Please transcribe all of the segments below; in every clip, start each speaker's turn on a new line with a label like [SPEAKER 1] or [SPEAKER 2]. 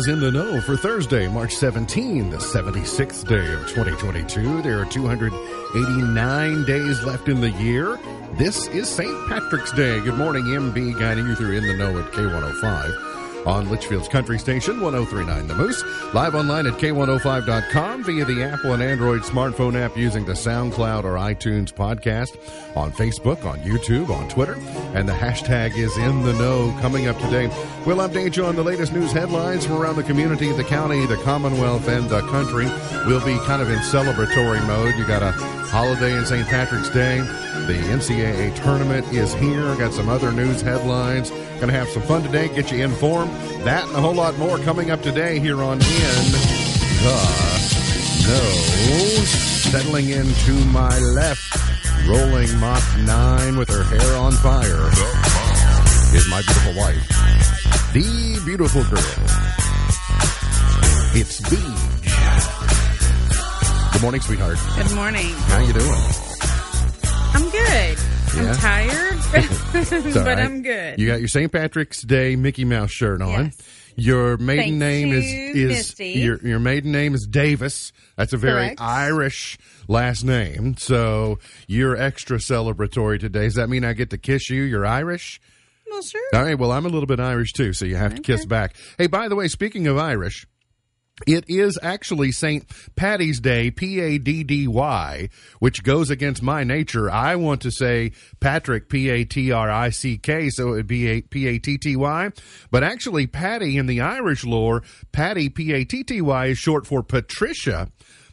[SPEAKER 1] Is In the Know for Thursday, March 17, the 76th day of 2022. There are 289 days left in the year. This is St. Patrick's Day. Good morning, MB, guiding you through In the Know at K105 on Leitchfield's Country Station 1039 The Moose. Live online at K105.com via the Apple and Android smartphone app using the SoundCloud or iTunes podcast. On Facebook, on YouTube, on Twitter. And the hashtag is in the know. Coming up today, we'll update you on the latest news headlines from around the community, the county, the Commonwealth, and the country. We'll be kind of in celebratory mode. You got a holiday in St. Patrick's Day. The NCAA tournament is here. Got some other news headlines. To have some fun today, get you informed. That and a whole lot more coming up today here on In the Know. Settling into my left, rolling Mach 9 with her hair on fire, is my beautiful wife, the beautiful girl. It's Beach. Good morning, sweetheart.
[SPEAKER 2] Good morning.
[SPEAKER 1] How you doing?
[SPEAKER 2] I'm good.
[SPEAKER 1] Yeah?
[SPEAKER 2] I'm tired,
[SPEAKER 1] all
[SPEAKER 2] but
[SPEAKER 1] right.
[SPEAKER 2] I'm good.
[SPEAKER 1] You got your St. Patrick's Day Mickey Mouse shirt on.
[SPEAKER 2] Yes.
[SPEAKER 1] Your maiden name is is
[SPEAKER 2] Misty.
[SPEAKER 1] your your maiden name is Davis. That's a very
[SPEAKER 2] Correct.
[SPEAKER 1] Irish last name. So you're extra celebratory today. Does that mean I get to kiss you? You're Irish?
[SPEAKER 2] well, sure.
[SPEAKER 1] All right. Well, I'm a little bit Irish too, so you have to kiss back. Hey, by the way, speaking of Irish, it is actually St. Patty's Day, P A D D Y, which goes against my nature. I want to say Patrick, P A T R I C K, so it would be P A T T Y. But actually, Patty in the Irish lore, Patty, P A T T Y, is short for Patricia.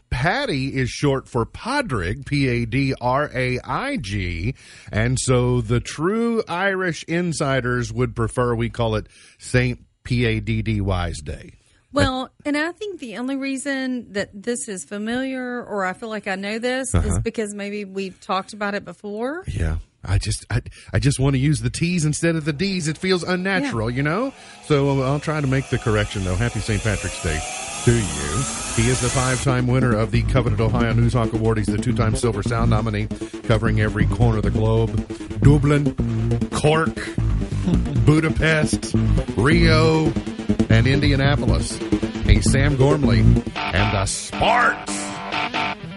[SPEAKER 1] Patty is short for Padraig, P A D R A I G. And so the true Irish insiders would prefer we call it St. P A D D Y's Day.
[SPEAKER 2] Well, and I think the only reason that this is familiar, or I feel like I know this,
[SPEAKER 1] Uh-huh.
[SPEAKER 2] is because maybe we've talked about it before.
[SPEAKER 1] Yeah. I just I, I just want to use the T's instead of the D's. It feels unnatural, you know? So uh, I'll try to make the correction though. Happy St. Patrick's Day to you. He is the five-time winner of the coveted Ohio Newshawk Award. He's the two-time Silver Sound nominee, covering every corner of the globe. Dublin, Cork, Budapest, Rio, and Indianapolis. He's Sam Gormley and the Sparks.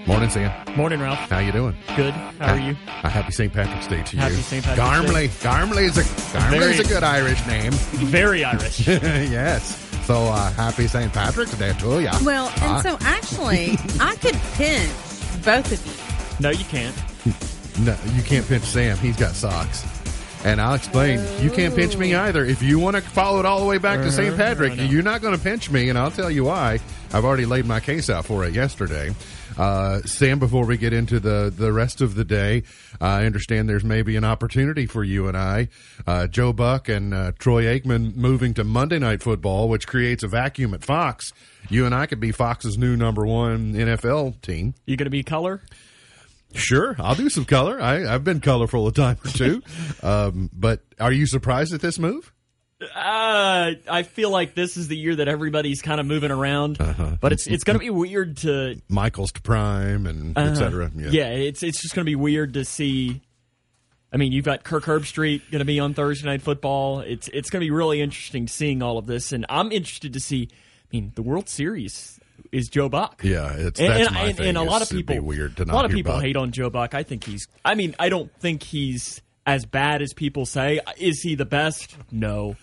[SPEAKER 1] Morning, Sam.
[SPEAKER 3] Morning, Ralph.
[SPEAKER 1] How you doing?
[SPEAKER 3] Good. How are you?
[SPEAKER 1] A happy St. Patrick's Day to
[SPEAKER 3] Happy
[SPEAKER 1] you.
[SPEAKER 3] St. Patrick's
[SPEAKER 1] Garmley. Garmley is a Garmley is a good Irish name.
[SPEAKER 3] Very Irish.
[SPEAKER 1] yes. So uh, happy St. Patrick's Day to you.
[SPEAKER 2] Well, and
[SPEAKER 1] Ah.
[SPEAKER 2] so actually, I could pinch both of you.
[SPEAKER 3] No, you can't.
[SPEAKER 1] no, you can't pinch Sam. He's got socks. And I'll explain. You can't pinch me either. If you want to follow it all the way back to St.
[SPEAKER 3] Uh-huh.
[SPEAKER 1] Patrick, you're not going to pinch me, and I'll tell you why. I've already laid my case out for it yesterday. Uh, Sam, before we get into the, the rest of the day, I understand there's maybe an opportunity for you and I. Uh, Joe Buck and uh, Troy Aikman moving to Monday Night Football, which creates a vacuum at Fox. You and I could be Fox's new number one NFL team.
[SPEAKER 3] You going to be color?
[SPEAKER 1] Sure, I'll do some color. I, I've been colorful a time or two. um, but are you surprised at this move?
[SPEAKER 3] Uh, I feel like this is the year that everybody's kind of moving around,
[SPEAKER 1] Uh-huh.
[SPEAKER 3] but it's it's going to be weird to
[SPEAKER 1] Michaels to prime and
[SPEAKER 3] uh,
[SPEAKER 1] et cetera.
[SPEAKER 3] Yeah. it's it's just going to be weird to see. I mean, you've got Kirk Herbstreit going to be on Thursday Night Football. It's it's going to be really interesting seeing all of this, and I'm interested to see. I mean, the World Series is Joe Buck.
[SPEAKER 1] Yeah, it's
[SPEAKER 3] and, and, and, and a lot of people
[SPEAKER 1] weird to
[SPEAKER 3] a lot of people
[SPEAKER 1] Buck.
[SPEAKER 3] hate on Joe Buck. I think he's. I mean, I don't think he's as bad as people say. Is he the best? No,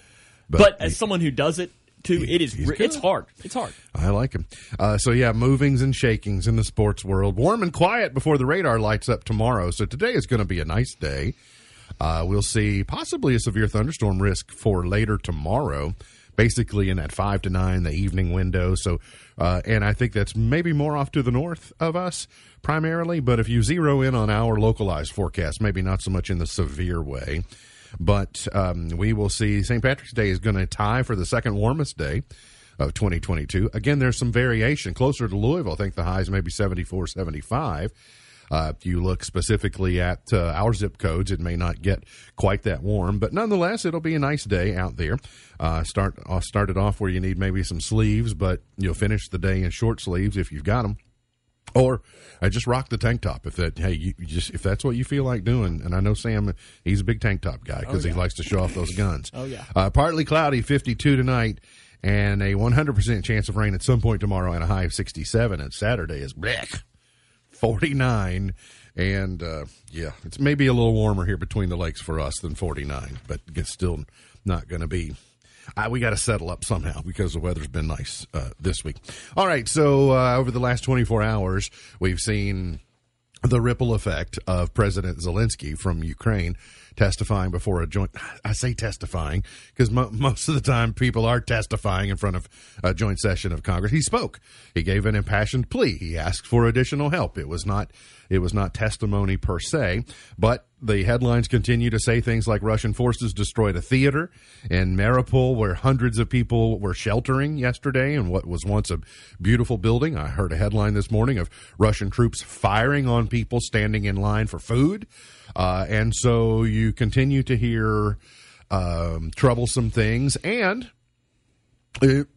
[SPEAKER 1] But
[SPEAKER 3] but,
[SPEAKER 1] he-
[SPEAKER 3] as someone who does it too,
[SPEAKER 1] he-
[SPEAKER 3] it is. It's hard. It's hard.
[SPEAKER 1] I like him. Uh, so yeah, movings and shakings in the sports world. Warm and quiet before the radar lights up tomorrow. So today is going to be a nice day. Uh, we'll see possibly a severe thunderstorm risk for later tomorrow, basically in that five to nine the evening window. So, uh, and I think that's maybe more off to the north of us primarily. But if you zero in on our localized forecast, maybe not so much in the severe way. But um, we will see. St. Patrick's Day is going to tie for the second warmest day of 2022. Again, there's some variation. Closer to Louisville, I think the highs maybe 74, 75. Uh, if you look specifically at uh, our zip codes, it may not get quite that warm, but nonetheless, it'll be a nice day out there. Uh, start uh, start it off where you need maybe some sleeves, but you'll finish the day in short sleeves if you've got them. Or I just rock the tank top if that hey you, just if that's what you feel like doing. And I know Sam he's a big tank top guy because he likes to show off those guns.
[SPEAKER 3] Oh, yeah.
[SPEAKER 1] Uh, partly cloudy, 52 tonight, and a 100% chance of rain at some point tomorrow and a high of 67. And Saturday is blech, 49. And uh, yeah, it's maybe a little warmer here between the lakes for us than 49, but it's still not going to be. Uh, we got to settle up somehow because the weather's been nice uh, this week. All right, so uh, over the last 24 hours, we've seen the ripple effect of President Zelensky from Ukraine testifying before a joint. I say testifying because mo- most of the time people are testifying in front of a joint session of Congress. He spoke. He gave an impassioned plea. He asked for additional help. It was not. It was not testimony per se, but the headlines continue to say things like Russian forces destroyed a theater in Mariupol where hundreds of people were sheltering yesterday in what was once a beautiful building. I heard a headline this morning of Russian troops firing on people standing in line for food. Uh, and so you continue to hear um, troublesome things. And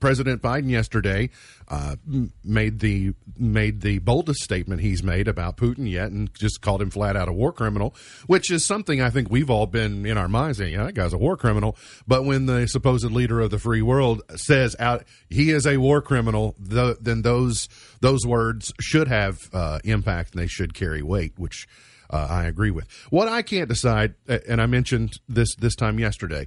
[SPEAKER 1] President Biden yesterday uh, made the made the boldest statement he's made about Putin yet, and just called him flat out a war criminal, which is something I think we've all been in our minds saying, "Yeah, that guy's a war criminal." But when the supposed leader of the free world says out he is a war criminal, the, then those those words should have uh, impact and they should carry weight, which uh, I agree with. What I can't decide, and I mentioned this this time yesterday,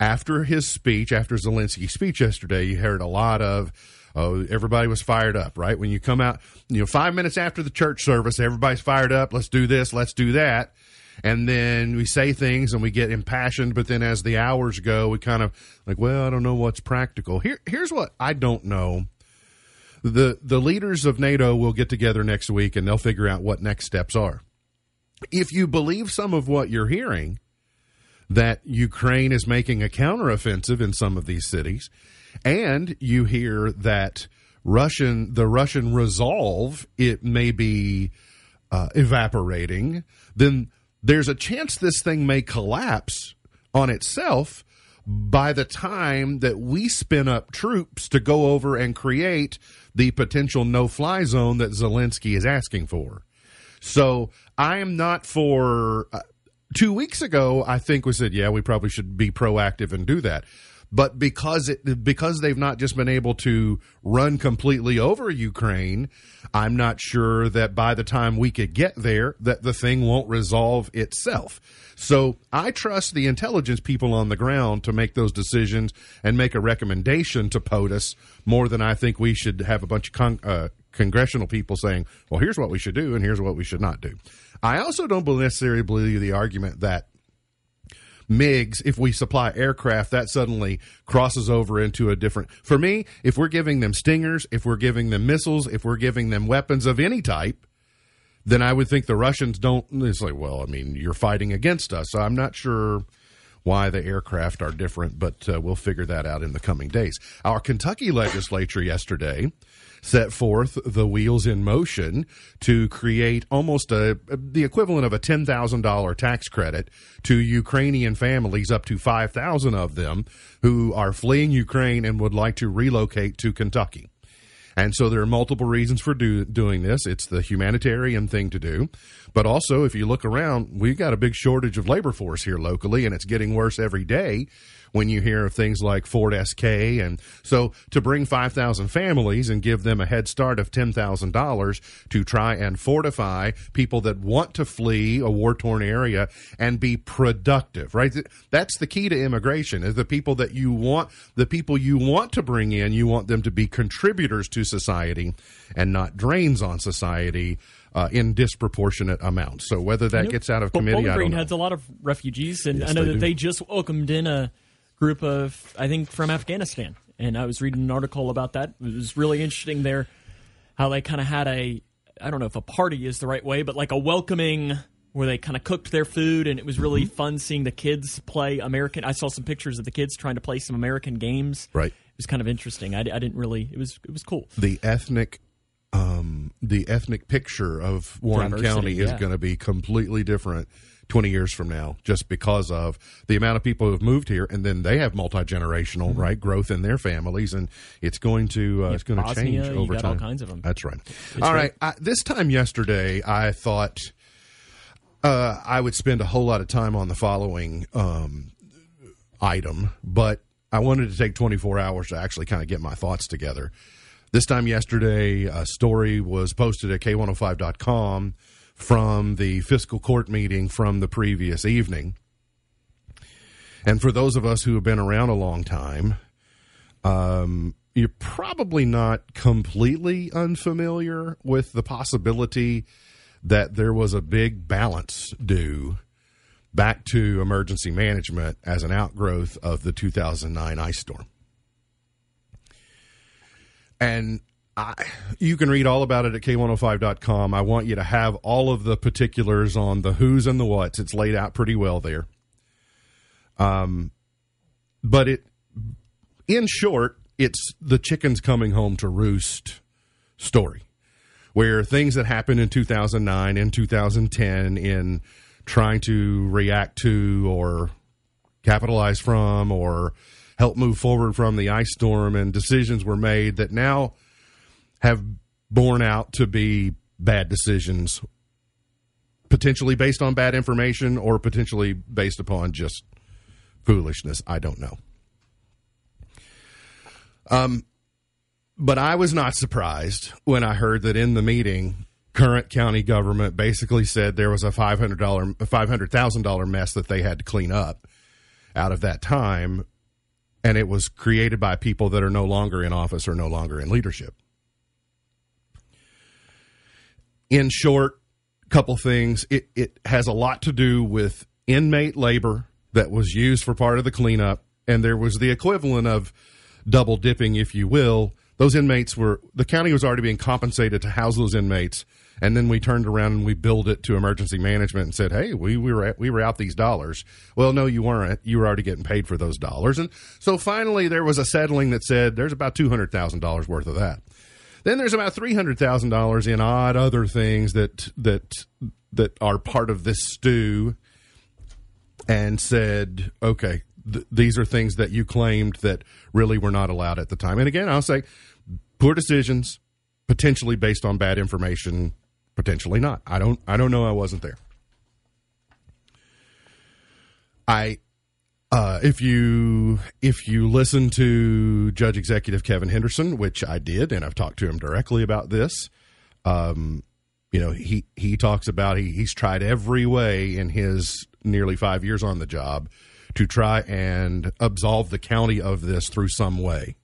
[SPEAKER 1] after his speech, after Zelensky's speech yesterday, you heard a lot of. Oh, everybody was fired up, right? When you come out, you know, five minutes after the church service, everybody's fired up. Let's do this. Let's do that. And then we say things and we get impassioned. But then as the hours go, we kind of like, well, I don't know what's practical. Here, here's what I don't know the the leaders of NATO will get together next week and they'll figure out what next steps are. If you believe some of what you're hearing, that Ukraine is making a counteroffensive in some of these cities, and you hear that Russian the Russian resolve it may be uh, evaporating, then there's a chance this thing may collapse on itself by the time that we spin up troops to go over and create the potential no fly zone that Zelensky is asking for. So I am not for. Two weeks ago, I think we said, yeah, we probably should be proactive and do that. But because it because they've not just been able to run completely over Ukraine, I'm not sure that by the time we could get there, that the thing won't resolve itself. So I trust the intelligence people on the ground to make those decisions and make a recommendation to POTUS more than I think we should have a bunch of con- uh, congressional people saying, well, here's what we should do and here's what we should not do. I also don't necessarily believe the argument that MiGs, if we supply aircraft, that suddenly crosses over into a different. For me, if we're giving them stingers, if we're giving them missiles, if we're giving them weapons of any type, then I would think the Russians don't. It's like, well, I mean, you're fighting against us. So I'm not sure why the aircraft are different, but uh, we'll figure that out in the coming days. Our Kentucky legislature yesterday set forth the wheels in motion to create almost a the equivalent of a ten thousand dollar tax credit to Ukrainian families, up to five thousand of them, who are fleeing Ukraine and would like to relocate to Kentucky. And so there are multiple reasons for do, doing this. It's the humanitarian thing to do. But also, if you look around, we've got a big shortage of labor force here locally, and it's getting worse every day when you hear of things like Ford SK. And so to bring 5,000 families and give them a head start of $10,000 to try and fortify people that want to flee a war torn area and be productive, right? That's the key to immigration is the people that you want, the people you want to bring in, you want them to be contributors to society and not drains on society. Uh, in disproportionate amounts. So whether that gets out of committee,
[SPEAKER 3] Bowling
[SPEAKER 1] I don't
[SPEAKER 3] Green
[SPEAKER 1] know.
[SPEAKER 3] has a lot of refugees, and
[SPEAKER 1] Yes,
[SPEAKER 3] I know that
[SPEAKER 1] do.
[SPEAKER 3] they just welcomed in a group of, I think, from Afghanistan. And I was reading an article about that. It was really interesting there, how they kind of had a, I don't know if a party is the right way, but like a welcoming where they kind of cooked their food, and it was really
[SPEAKER 1] Mm-hmm.
[SPEAKER 3] fun seeing the kids play American. I saw some pictures of the kids trying to play some American games.
[SPEAKER 1] Right.
[SPEAKER 3] It was kind of interesting. I, I didn't really. It was it was cool.
[SPEAKER 1] the ethnic um, the ethnic picture of Warren
[SPEAKER 3] Diversity,
[SPEAKER 1] County is
[SPEAKER 3] yeah.
[SPEAKER 1] going to be completely different 20 years from now just because of the amount of people who have moved here and then they have multi-generational
[SPEAKER 3] Mm-hmm.
[SPEAKER 1] right growth in their families and it's going to uh, it's going to change over
[SPEAKER 3] got all kinds of them
[SPEAKER 1] that's right all
[SPEAKER 3] great.
[SPEAKER 1] right I, this time yesterday I thought uh, I would spend a whole lot of time on the following um, item, but I wanted to take 24 hours to actually kind of get my thoughts together. This time yesterday, a story was posted at K105.com from the fiscal court meeting from the previous evening. And for those of us who have been around a long time, um, you're probably not completely unfamiliar with the possibility that there was a big balance due back to emergency management as an outgrowth of the 2009 ice storm. And I, you can read all about it at K105.com. I want you to have all of the particulars on the who's and the what's. It's laid out pretty well there. Um, but it, in short, it's the chickens coming home to roost story, where things that happened in 2009 and 2010 in trying to react to or capitalize from or help move forward from the ice storm and decisions were made that now have borne out to be bad decisions potentially based on bad information or potentially based upon just foolishness i don't know um but i was not surprised when i heard that in the meeting current county government basically said there was a $500 $500,000 mess that they had to clean up out of that time and it was created by people that are no longer in office or no longer in leadership. In short, couple things, it, it has a lot to do with inmate labor that was used for part of the cleanup and there was the equivalent of double dipping if you will. Those inmates were the county was already being compensated to house those inmates and then we turned around and we billed it to emergency management and said, "Hey, we, we were at, we were out these dollars." Well, no, you weren't. You were already getting paid for those dollars, and so finally there was a settling that said there's about two hundred thousand dollars worth of that. Then there's about three hundred thousand dollars in odd other things that that that are part of this stew, and said, "Okay, th- these are things that you claimed that really were not allowed at the time." And again, I'll say, poor decisions, potentially based on bad information potentially not. I don't I don't know I wasn't there. I uh, if you if you listen to Judge Executive Kevin Henderson, which I did, and I've talked to him directly about this, um, you know he he talks about he, he's tried every way in his nearly five years on the job to try and absolve the county of this through some way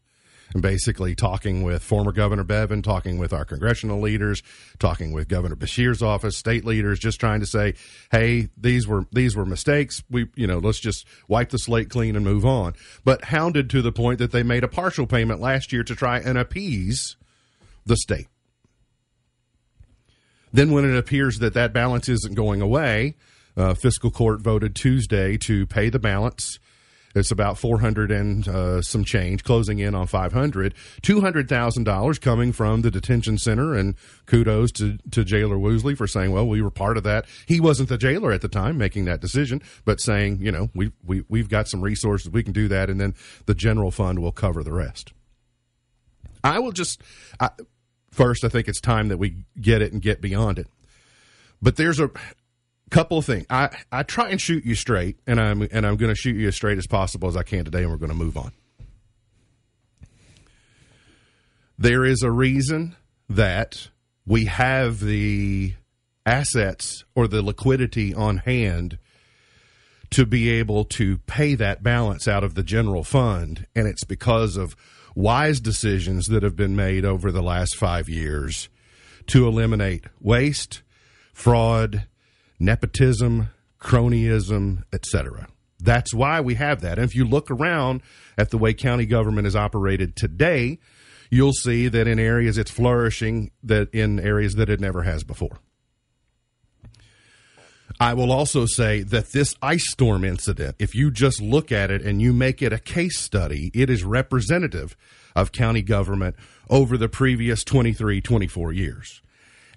[SPEAKER 1] and basically talking with former Governor Bevin, talking with our congressional leaders, talking with Governor Beshear's office, state leaders, just trying to say, "Hey, these were these were mistakes. We, you know, let's just wipe the slate clean and move on." But hounded to the point that they made a partial payment last year to try and appease the state. Then, when it appears that that balance isn't going away, uh, fiscal court voted Tuesday to pay the balance it's about 400 and uh, some change, closing in on 500. $200,000 coming from the detention center, and kudos to, to Jailer Woosley for saying, well, we were part of that. He wasn't the jailer at the time making that decision, but saying, you know, we, we, we've got some resources, we can do that, and then the general fund will cover the rest. I will just, I, first, I think it's time that we get it and get beyond it. But there's a, couple of things. I, I try and shoot you straight, and I'm and I'm going to shoot you as straight as possible as I can today, and we're going to move on. There is a reason that we have the assets or the liquidity on hand to be able to pay that balance out of the general fund, and it's because of wise decisions that have been made over the last five years to eliminate waste, fraud, nepotism, cronyism, etc. That's why we have that. And if you look around at the way county government is operated today, you'll see that in areas it's flourishing, that in areas that it never has before. I will also say that this ice storm incident, if you just look at it and you make it a case study, it is representative of county government over the previous 23, 24 years.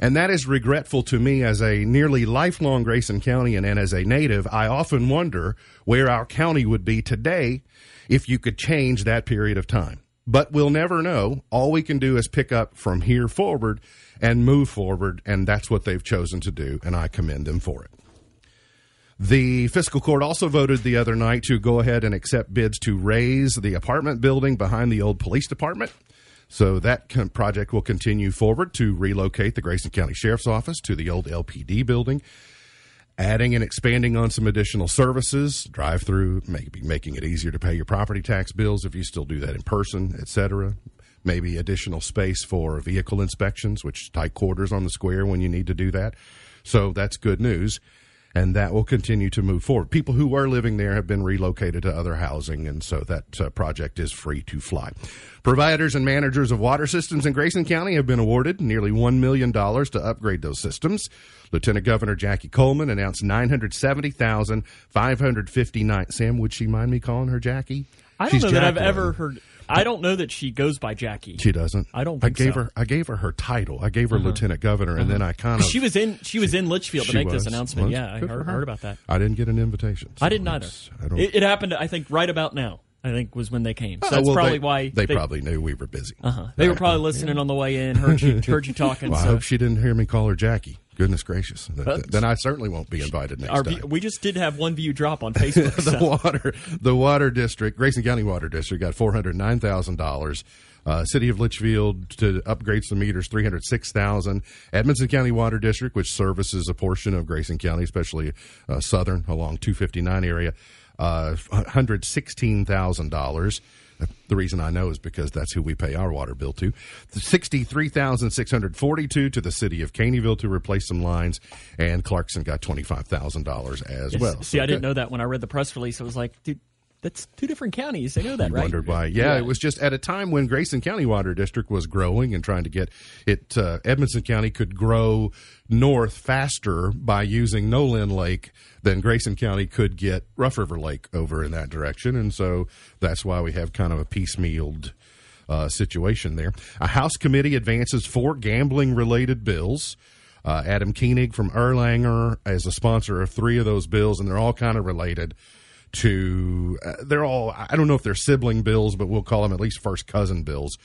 [SPEAKER 1] And that is regretful to me as a nearly lifelong Grayson County and as a native. I often wonder where our county would be today if you could change that period of time. But we'll never know. All we can do is pick up from here forward and move forward, and that's what they've chosen to do, and I commend them for it. The fiscal court also voted the other night to go ahead and accept bids to raise the apartment building behind the old police department. So that con- project will continue forward to relocate the Grayson County Sheriff's Office to the old LPD building, adding and expanding on some additional services, drive through, maybe making it easier to pay your property tax bills if you still do that in person, etc. Maybe additional space for vehicle inspections, which tight quarters on the square when you need to do that. So that's good news and that will continue to move forward. People who were living there have been relocated to other housing, and so that uh, project is free to fly. Providers and managers of water systems in Grayson County have been awarded nearly $1 million to upgrade those systems. Lieutenant Governor Jackie Coleman announced 970,559. Sam, would she mind me calling her Jackie?
[SPEAKER 3] I don't
[SPEAKER 1] She's
[SPEAKER 3] know that I've ever heard. I don't know that she goes by Jackie.
[SPEAKER 1] She doesn't.
[SPEAKER 3] I don't
[SPEAKER 1] I gave
[SPEAKER 3] so.
[SPEAKER 1] her. I gave her her title. I gave her uh-huh. lieutenant governor, and then I uh-huh. kind of.
[SPEAKER 3] She was in. She was in Leitchfield to
[SPEAKER 1] She
[SPEAKER 3] make this announcement.
[SPEAKER 1] Was.
[SPEAKER 3] Yeah, I heard, heard about that.
[SPEAKER 1] I didn't get an invitation.
[SPEAKER 3] I didn't either.
[SPEAKER 1] I don't.
[SPEAKER 3] It, it happened. I think right about now. I think was when they came. Oh, so
[SPEAKER 1] Oh,
[SPEAKER 3] that's
[SPEAKER 1] well,
[SPEAKER 3] probably
[SPEAKER 1] they,
[SPEAKER 3] why
[SPEAKER 1] they, probably knew we were busy.
[SPEAKER 3] Uh-huh. They were uh, probably listening on the way in. Heard you. Heard you talking.
[SPEAKER 1] Well, I
[SPEAKER 3] so.
[SPEAKER 1] hope she didn't hear me call her Jackie. Goodness gracious. Th-
[SPEAKER 3] Well,
[SPEAKER 1] then I certainly won't be invited next
[SPEAKER 3] Our,
[SPEAKER 1] time.
[SPEAKER 3] we just did have one view drop on Facebook.
[SPEAKER 1] the
[SPEAKER 3] so.
[SPEAKER 1] water, the water district, Grayson County Water District, got four hundred nine thousand dollars. Uh, City of Leitchfield to upgrade some meters, three hundred six thousand. Edmonson County Water District, which services a portion of Grayson County, especially uh, southern along two fifty nine area, uh, hundred sixteen thousand dollars. The reason I know is because that's who we pay our water bill to. Sixty-three thousand six hundred forty-two to the city of Caneyville to replace some lines, and Clarkson got twenty-five thousand dollars as
[SPEAKER 3] Yes.
[SPEAKER 1] well.
[SPEAKER 3] See,
[SPEAKER 1] So
[SPEAKER 3] I didn't know that when I read the press release. I was like, dude, that's two different counties. I know that,
[SPEAKER 1] You
[SPEAKER 3] right?
[SPEAKER 1] wondered why. Yeah, it was just at a time when Grayson County Water District was growing and trying to get it. Uh, Edmonson County could grow north faster by using Nolin Lake than Grayson County could get Rough River Lake over in that direction, and so that's why we have kind of a piecemealed. Uh, situation there. A House committee advances four gambling related bills. Uh, Adam Koenig from Erlanger as a sponsor of three of those bills, and they're all kind of related to uh, they're all I don't know if they're sibling bills, but we'll call them at least first cousin bills.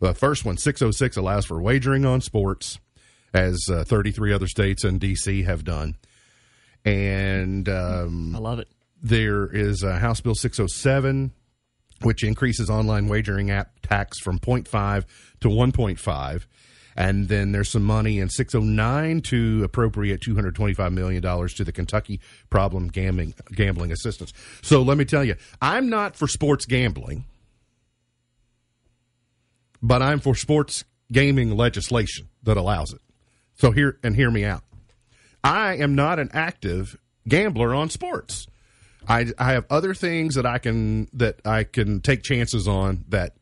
[SPEAKER 1] The first one, 606, allows for wagering on sports, as uh, 33 other states and D.C. have done. And um,
[SPEAKER 3] I love it.
[SPEAKER 1] there is uh, House Bill 607, which increases online wagering app tax from 0.5 to 1.5. And then there's some money in 609 to appropriate $225 million to the Kentucky Problem Gambling, Gambling Assistance. So let me tell you, I'm not for sports gambling, but I'm for sports gaming legislation that allows it. So here, and hear me out. I am not an active gambler on sports. I, I have other things that I can that I can take chances on that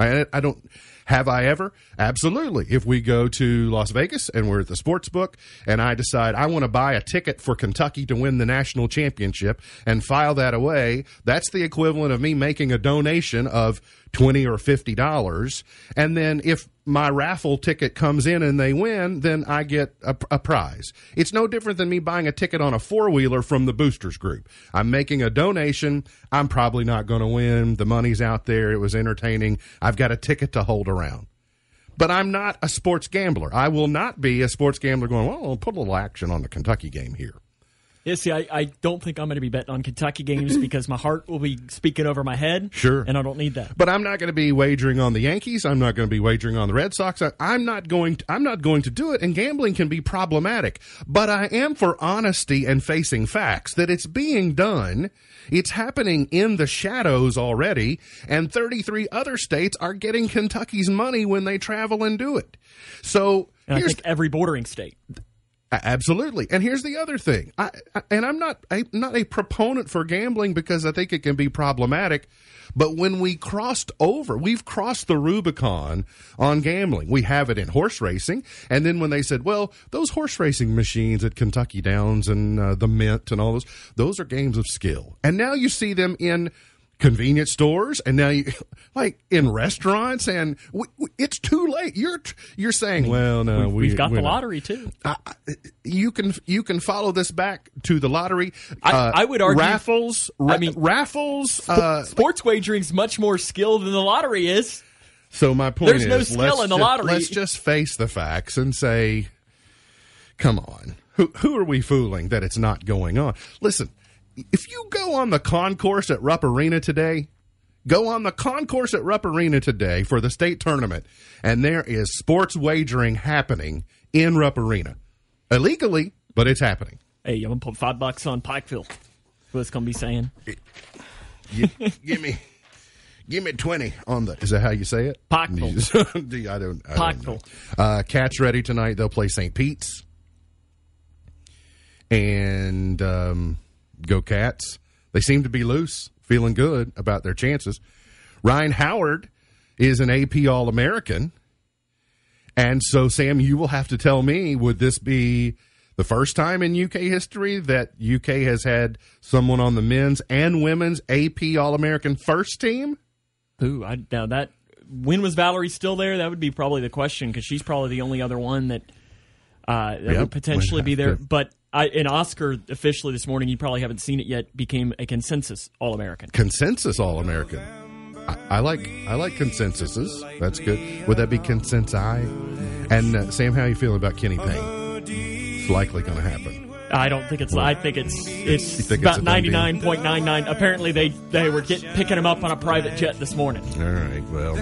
[SPEAKER 1] I, I don't have I ever? Absolutely. If we go to Las Vegas and we're at the sports book and I decide I want to buy a ticket for Kentucky to win the national championship and file that away that's the equivalent of me making a donation of 20 or 50 dollars. And then if my raffle ticket comes in and they win then I get a, a prize. It's no different than me buying a ticket on a four-wheeler from the boosters group. I'm making a donation. I'm probably not going to win. The money's out there. It was entertaining. I've got a ticket to hold around. But I'm not a sports gambler. I will not be a sports gambler going, well, I'll put a little action on the Kentucky game here.
[SPEAKER 3] Yeah, see, I, I don't think I'm going to be betting on Kentucky games because my heart will be speaking over my head.
[SPEAKER 1] Sure.
[SPEAKER 3] And I don't need that.
[SPEAKER 1] But I'm not going to be wagering on the Yankees. I'm not going to be wagering on the Red Sox. I, I'm not going. To, I'm not going to do it. And gambling can be problematic. But I am for honesty and facing facts that it's being done. It's happening in the shadows already, and 33 other states are getting Kentucky's money when they travel and do it. So
[SPEAKER 3] And I
[SPEAKER 1] here's
[SPEAKER 3] think every bordering state.
[SPEAKER 1] Absolutely. And here's the other thing. I, I and I'm not I'm not a proponent for gambling because I think it can be problematic. But when we crossed over, we've crossed the Rubicon on gambling. We have it in horse racing, and then when they said, "Well, those horse racing machines at Kentucky Downs and uh, the Mint and all those, those are games of skill," and now you see them in convenience stores and now you like in restaurants and it's too late you're you're saying well no we,
[SPEAKER 3] We've got the
[SPEAKER 1] not."
[SPEAKER 3] lottery too.
[SPEAKER 1] I- you can you can follow this back to the lottery.
[SPEAKER 3] I-
[SPEAKER 1] Uh,
[SPEAKER 3] I would argue-
[SPEAKER 1] raffles. Ra-
[SPEAKER 3] I mean-
[SPEAKER 1] raffles. Uh,
[SPEAKER 3] Sports wagering's much more skill than the lottery is.
[SPEAKER 1] so my point
[SPEAKER 3] There's
[SPEAKER 1] is,
[SPEAKER 3] no skill in the
[SPEAKER 1] ju-
[SPEAKER 3] lottery.
[SPEAKER 1] Let's just face the facts and say, come on. Who, who are we fooling that it's not going on? Listen, if you go on the concourse at Rupp Arena today, go on the concourse at Rupp Arena today for the state tournament, and there is sports wagering happening in Rupp Arena. Illegally, but it's happening.
[SPEAKER 3] Hey, I'm gonna put five bucks on Pikeville. What it's gonna be saying?
[SPEAKER 1] Gi- give me give me 20 on the is that how you say it
[SPEAKER 3] Pikeville.
[SPEAKER 1] I don't, I don't.
[SPEAKER 3] Pikeville.
[SPEAKER 1] uh cats ready tonight they'll play st pete's and um go cats they seem to be loose feeling good about their chances Rhyne Howard is an ap all-american and so sam you will have to tell me would this be the first time in UK history that UK has had someone on the men's and women's AP All American first team?
[SPEAKER 3] Ooh, I now that when was Valerie still there? That would be probably the question because she's probably the only other one that uh, that
[SPEAKER 1] Yep,
[SPEAKER 3] would potentially be there. But I, an Oscar officially this morning, you probably haven't seen it yet, became a consensus All American.
[SPEAKER 1] Consensus All American. I, I like I like consensuses. That's good. Would that be consensi? And uh, Sam, how you feeling about Kenny Payne? It's likely going to happen.
[SPEAKER 3] I don't think it's. I think it's. It's
[SPEAKER 1] think
[SPEAKER 3] about ninety nine point nine nine. Apparently, they they were get, picking him up on a private jet this morning.
[SPEAKER 1] All right. Well,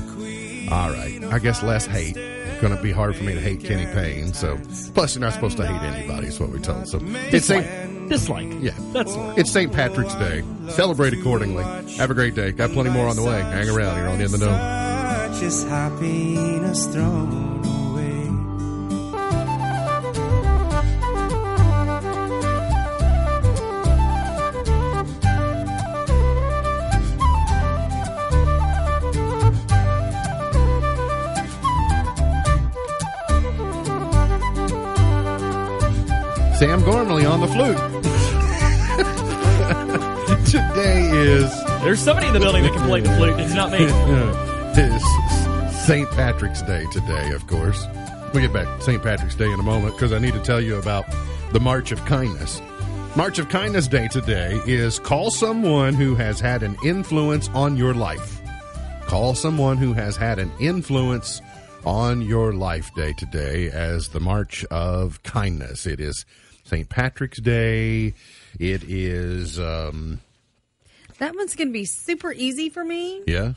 [SPEAKER 1] all right. I guess less hate. It's going to be hard for me to hate Kenny Payne. So, plus you're not supposed to hate anybody. Is what we told. So it's St.
[SPEAKER 3] Dislike. Dislike.
[SPEAKER 1] Yeah,
[SPEAKER 3] That's the word.
[SPEAKER 1] It's St. Patrick's Day. Celebrate accordingly. Have a great day. Got plenty more on the way. Hang around. You're on in the know. On the flute. Today is
[SPEAKER 3] There's somebody in the building that can play the flute. It's not me.
[SPEAKER 1] is St. Patrick's Day today, of course. We'll get back to St. Patrick's Day in a moment because I need to tell you about the March of Kindness. March of Kindness Day today is call someone who has had an influence on your life. Call someone who has had an influence on your life day today as the March of Kindness. It is St. Patrick's Day. It is, um,
[SPEAKER 2] That one's going to be super easy for me.
[SPEAKER 1] yeah.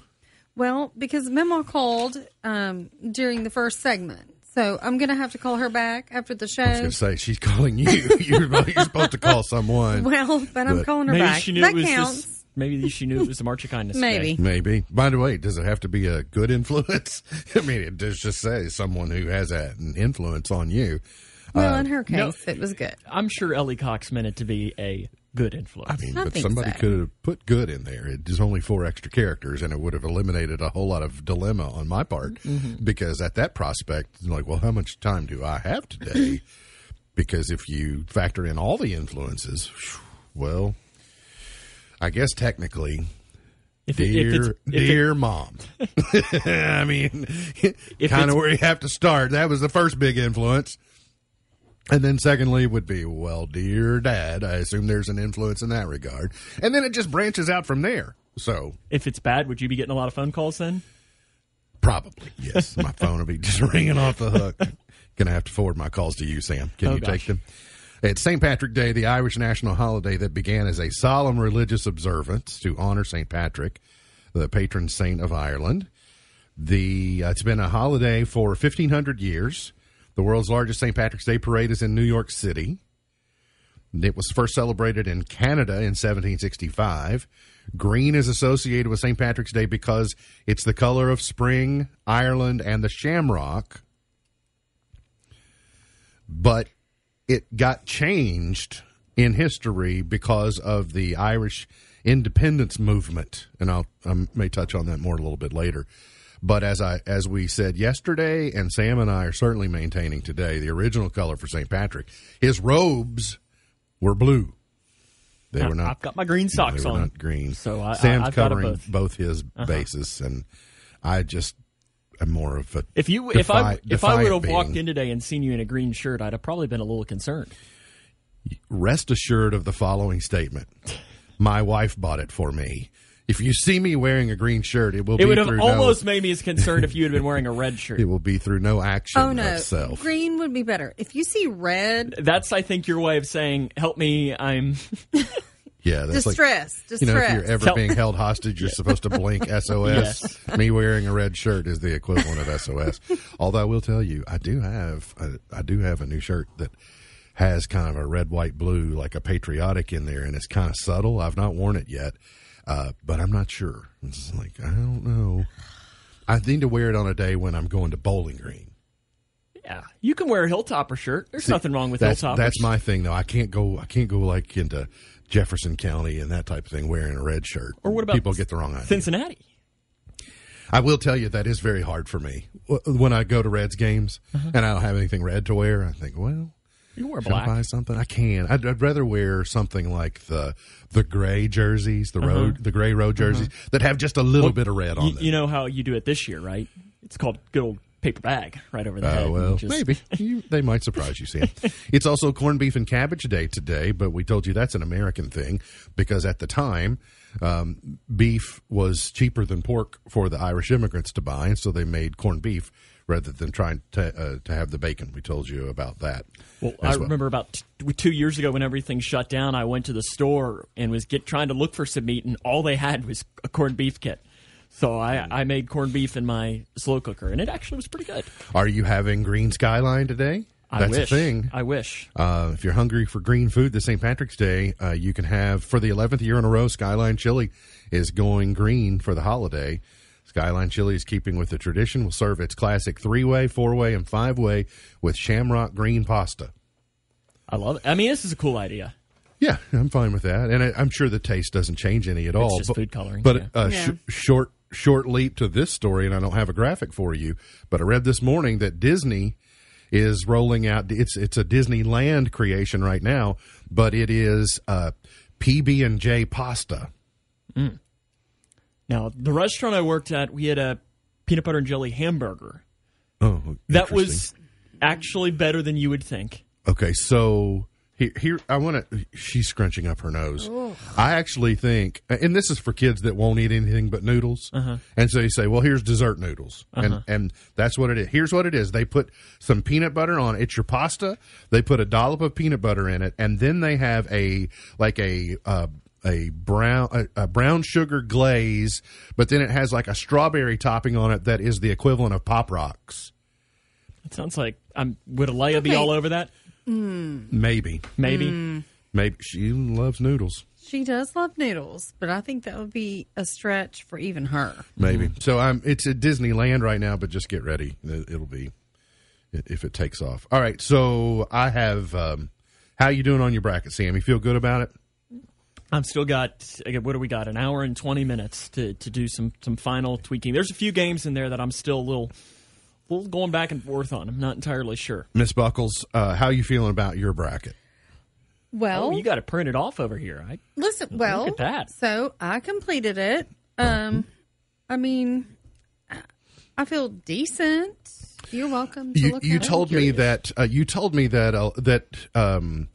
[SPEAKER 2] Well, because Memo called um, during the first segment. So I'm going to have to call her back after the
[SPEAKER 1] I was
[SPEAKER 2] show.
[SPEAKER 1] going to say, she's calling you. you're, you're supposed to call someone.
[SPEAKER 2] Well, but I'm calling her
[SPEAKER 3] Maybe
[SPEAKER 2] back.
[SPEAKER 3] she knew
[SPEAKER 2] that
[SPEAKER 3] it was
[SPEAKER 2] counts.
[SPEAKER 3] just. Maybe she knew it was the March of Kindness.
[SPEAKER 2] Maybe.
[SPEAKER 3] Day.
[SPEAKER 1] Maybe. By the way, does it have to be a good influence? I mean, it does just say someone who has an influence on you.
[SPEAKER 2] Well, in her case,
[SPEAKER 3] no.
[SPEAKER 2] it was good.
[SPEAKER 3] I'm sure Ellie Cox meant it to be a good influence.
[SPEAKER 1] I mean,
[SPEAKER 2] I
[SPEAKER 1] but somebody
[SPEAKER 2] so.
[SPEAKER 1] could have put good in there. It is only four extra characters, and it would have eliminated a whole lot of dilemma on my part.
[SPEAKER 2] Mm-hmm.
[SPEAKER 1] Because at that prospect, it's like, well, how much time do I have today? because if you factor in all the influences, well, I guess technically,
[SPEAKER 3] if, it-
[SPEAKER 1] dear,
[SPEAKER 3] if it's, if it-
[SPEAKER 1] dear mom. I mean, kind of where you have to start. That was the first big influence. And then secondly would be, well, dear dad, I assume there's an influence in that regard. And then it just branches out from there. So
[SPEAKER 3] if it's bad, would you be getting a lot of phone calls then?
[SPEAKER 1] probably, yes. my phone will be just ringing off the hook. Gonna have to forward my calls to you, Sam. Can
[SPEAKER 3] Oh,
[SPEAKER 1] you
[SPEAKER 3] gosh.
[SPEAKER 1] take them? It's St. Patrick Day, the Irish national holiday that began as a solemn religious observance to honor St. Patrick, the patron saint of Ireland. The uh, it's been a holiday for 1500 years. The world's largest St. Patrick's Day parade is in New York City. It was first celebrated in Canada in 1765. Green is associated with St. Patrick's Day because it's the color of spring, Ireland, and the shamrock. But it got changed in history because of the Irish independence movement, and I'll I may touch on that more a little bit later. But as I as we said yesterday, and Sam and I are certainly maintaining today, the original color for St. Patrick, his robes were blue. They were not.
[SPEAKER 3] I've got my green socks
[SPEAKER 1] they were
[SPEAKER 3] on.
[SPEAKER 1] not green.
[SPEAKER 3] So I- I-
[SPEAKER 1] Sam's
[SPEAKER 3] I've got 'em
[SPEAKER 1] covering
[SPEAKER 3] both. Uh-huh.
[SPEAKER 1] his bases, and I just am more of a.
[SPEAKER 3] If you, if I, if I would have walked in today and seen you in a green shirt, I'd have probably been a little concerned.
[SPEAKER 1] rest assured of the following statement. My wife bought it for me. If you see me wearing a green shirt, it will
[SPEAKER 3] It
[SPEAKER 1] be
[SPEAKER 3] would have
[SPEAKER 1] through
[SPEAKER 3] almost
[SPEAKER 1] no,
[SPEAKER 3] made me as concerned if you had been wearing a red shirt.
[SPEAKER 1] it will be through no action
[SPEAKER 2] Oh no,
[SPEAKER 1] of self.
[SPEAKER 2] green would be better. If you see red,
[SPEAKER 3] That's, I think, your way of saying, "Help me! I'm."
[SPEAKER 1] Yeah, that's like
[SPEAKER 2] distress,
[SPEAKER 1] you know, if you're ever
[SPEAKER 3] Tell-
[SPEAKER 1] being held hostage, you're supposed to blink SOS.
[SPEAKER 3] Yes.
[SPEAKER 1] Me wearing a red shirt is the equivalent of SOS. Although I will tell you, I do have a, I do have a new shirt that has kind of a red, white, blue, like a patriotic in there, and it's kind of subtle. I've not worn it yet, uh, but I'm not sure. It's like I don't know. I need to wear it on a day when I'm going to Bowling Green.
[SPEAKER 3] Yeah, you can wear a hilltopper shirt. There's nothing wrong with
[SPEAKER 1] that's,
[SPEAKER 3] hilltoppers.
[SPEAKER 1] That's my thing, though. I can't go. I can't go like into Jefferson County and that type of thing wearing a red shirt.
[SPEAKER 3] Or what about
[SPEAKER 1] people get the wrong idea?
[SPEAKER 3] Cincinnati.
[SPEAKER 1] I will tell you that is very hard for me when I go to Reds games
[SPEAKER 3] Uh-huh.
[SPEAKER 1] and I don't have anything red to wear. I think, well,
[SPEAKER 3] You can wear
[SPEAKER 1] should I
[SPEAKER 3] black.
[SPEAKER 1] buy something? I can. I'd, I'd rather wear something like the the gray jerseys, the road, the gray road jerseys that have just a little bit of red on
[SPEAKER 3] Uh-huh. You,
[SPEAKER 1] them.
[SPEAKER 3] you know how you do it this year, right? It's called good old paper bag right over the head.
[SPEAKER 1] Oh
[SPEAKER 3] and
[SPEAKER 1] well,
[SPEAKER 3] just-
[SPEAKER 1] maybe you, they might surprise you, Sam. it's also corned beef and cabbage day today, but we told you that's an American thing because at the time, um, beef was cheaper than pork for the Irish immigrants to buy, and so they made corned beef rather than trying to uh, to have the bacon. We told you about that.
[SPEAKER 3] Well, I remember about t- two years ago when everything shut down, I went to the store and was get trying to look for some meat, and all they had was a corned beef kit. So I, I made corned beef in my slow cooker, and it actually was pretty good.
[SPEAKER 1] Are you having green skyline today?
[SPEAKER 3] I
[SPEAKER 1] That's
[SPEAKER 3] wish.
[SPEAKER 1] a thing.
[SPEAKER 3] I wish.
[SPEAKER 1] Uh, if you're hungry for green food this St. Patrick's Day, uh, you can have for the 11th year in a row. Skyline Chili is going green for the holiday. Skyline Chili is keeping with the tradition. Will serve its classic three way, four way, and five way with shamrock green pasta.
[SPEAKER 3] I love it. I mean, this is a cool idea.
[SPEAKER 1] Yeah, I'm fine with that, and I, I'm sure the taste doesn't change any at all.
[SPEAKER 3] just
[SPEAKER 1] but,
[SPEAKER 3] food coloring,
[SPEAKER 1] But
[SPEAKER 3] yeah.
[SPEAKER 1] uh,
[SPEAKER 2] Yeah.
[SPEAKER 1] sh- short short leap to this story, and I don't have a graphic for you, but I read this morning that Disney is rolling out. It's it's a Disneyland creation right now, but it is uh, PB and J pasta.
[SPEAKER 3] Now, the restaurant I worked at, we had a peanut butter and jelly hamburger.
[SPEAKER 1] Oh,
[SPEAKER 3] That was actually better than you would think.
[SPEAKER 1] Okay, so here, here I want to. She's scrunching up her nose. I actually think, and this is for kids that won't eat anything but noodles,
[SPEAKER 3] Uh-huh.
[SPEAKER 1] and so you say, "Well, here's dessert noodles," and and that's what it is. Here's what it is: they put some peanut butter on it. It's your pasta. They put a dollop of peanut butter in it, and then they have a like a. Uh, a brown a, a brown sugar glaze, but then it has like a strawberry topping on it that is the equivalent of pop rocks.
[SPEAKER 3] It sounds like I'm would Alea be all over that? Mm.
[SPEAKER 1] Maybe,
[SPEAKER 3] Maybe. Mm.
[SPEAKER 1] maybe she loves noodles.
[SPEAKER 2] She does love noodles, but I think that would be a stretch for even her.
[SPEAKER 1] Maybe. Mm. So I'm. It's at Disneyland right now, but just get ready. It- It'll be if it takes off. All right. So I have. Um, how you doing on your bracket, Sam? You feel good about it?
[SPEAKER 3] I'm still got I got- what do we got? An hour and twenty minutes to, to do some some final tweaking. There's a few games in there that I'm still a little little going back and forth on. I'm not entirely sure.
[SPEAKER 1] Miss Buckles, uh, how are you feeling about your bracket?
[SPEAKER 2] Well,
[SPEAKER 3] Oh, you got to print it printed off over here. I,
[SPEAKER 2] listen. Well,
[SPEAKER 3] at that.
[SPEAKER 2] So I completed it. Um, I mean, I feel decent. You're welcome to
[SPEAKER 1] You,
[SPEAKER 2] look
[SPEAKER 1] you
[SPEAKER 2] at
[SPEAKER 1] told me that uh, you told me that uh, that um,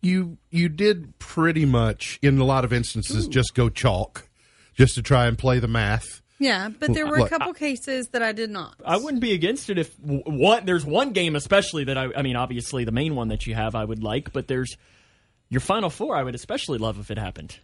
[SPEAKER 1] you you did pretty much in a lot of instances just go chalk just to try and play the math.
[SPEAKER 2] Yeah, but there were a
[SPEAKER 1] Look,
[SPEAKER 2] couple cases that I did not.
[SPEAKER 3] I wouldn't be against it if w- one there's one game especially that I I mean obviously the main one that you have I would like, but there's your final four I would especially love if it happened.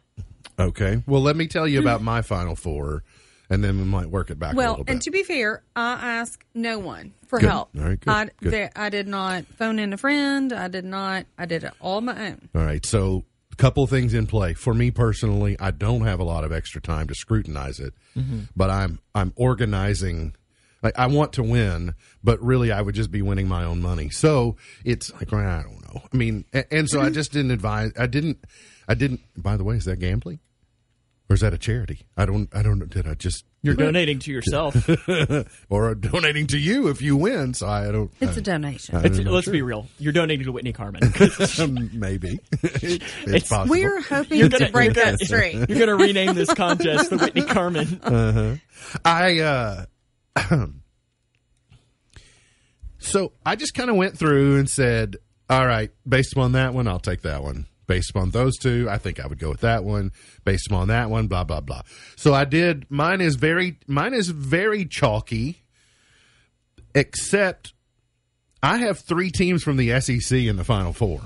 [SPEAKER 1] Okay. Well, let me tell you about my final four, and then we might work it back a
[SPEAKER 2] Well,
[SPEAKER 1] little bit.
[SPEAKER 2] and to be fair, I ask no one for
[SPEAKER 1] Good.
[SPEAKER 2] help.
[SPEAKER 1] All right, good,
[SPEAKER 2] I,
[SPEAKER 1] good.
[SPEAKER 2] there- I did not phone in a friend. I did not. I did it all my own.
[SPEAKER 1] All right. So, a couple things in play. For me personally, I don't have a lot of extra time to scrutinize it, mm-hmm. but I'm I'm organizing. Like I want to win, but really I would just be winning my own money. So it's like I don't know. I mean, and, and so I mm-hmm. just didn't advise. I didn't. I didn't. By the way, is that gambling, or is that a charity? I don't. I don't. Know. Did I just?
[SPEAKER 3] You're donating to yourself.
[SPEAKER 1] or donating to you if you win? So I don't.
[SPEAKER 2] It's a donation.
[SPEAKER 3] It's- let's be real. You're donating to Whitney Carmen.
[SPEAKER 1] maybe it's,
[SPEAKER 3] It's-
[SPEAKER 1] possible.
[SPEAKER 2] We're hoping
[SPEAKER 3] You're
[SPEAKER 2] to
[SPEAKER 3] gonna-
[SPEAKER 2] break that straight.
[SPEAKER 3] You're going to rename this contest the Whitney Carmen. Uh-huh.
[SPEAKER 1] I uh so I just kind of went through and said, "All right, based upon that one, I'll take that one. Based upon those two, I think I would go with that one. Based upon that one, blah blah blah. So I did. Mine is very mine is very chalky, except I have three teams from the SEC in the Final Four.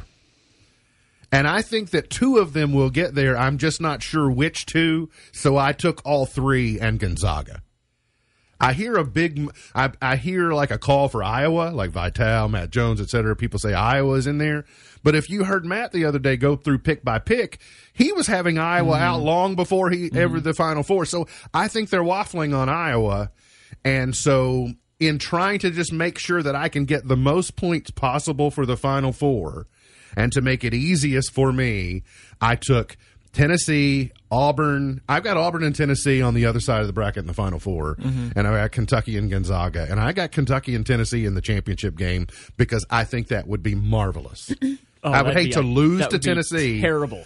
[SPEAKER 1] And I think that two of them will get there. I'm just not sure which two. So I took all three and Gonzaga. I hear a big, I, I hear like a call for Iowa, like Vitale, Matt Jones, et cetera. People say Iowa's in there. But if you heard Matt the other day go through pick by pick, he was having Iowa mm-hmm. out long before he mm-hmm. ever the Final Four. So I think they're waffling on Iowa. And so in trying to just make sure that I can get the most points possible for the Final Four and to make it easiest for me, I took Tennessee, Auburn. I've got Auburn and Tennessee on the other side of the bracket in the Final 4 mm-hmm. and I got Kentucky and Gonzaga, and I got Kentucky and Tennessee in the championship game because I think that would be marvelous.
[SPEAKER 3] Oh,
[SPEAKER 1] I would hate
[SPEAKER 3] be
[SPEAKER 1] to lose
[SPEAKER 3] that
[SPEAKER 1] to
[SPEAKER 3] would be
[SPEAKER 1] Tennessee.
[SPEAKER 3] Terrible.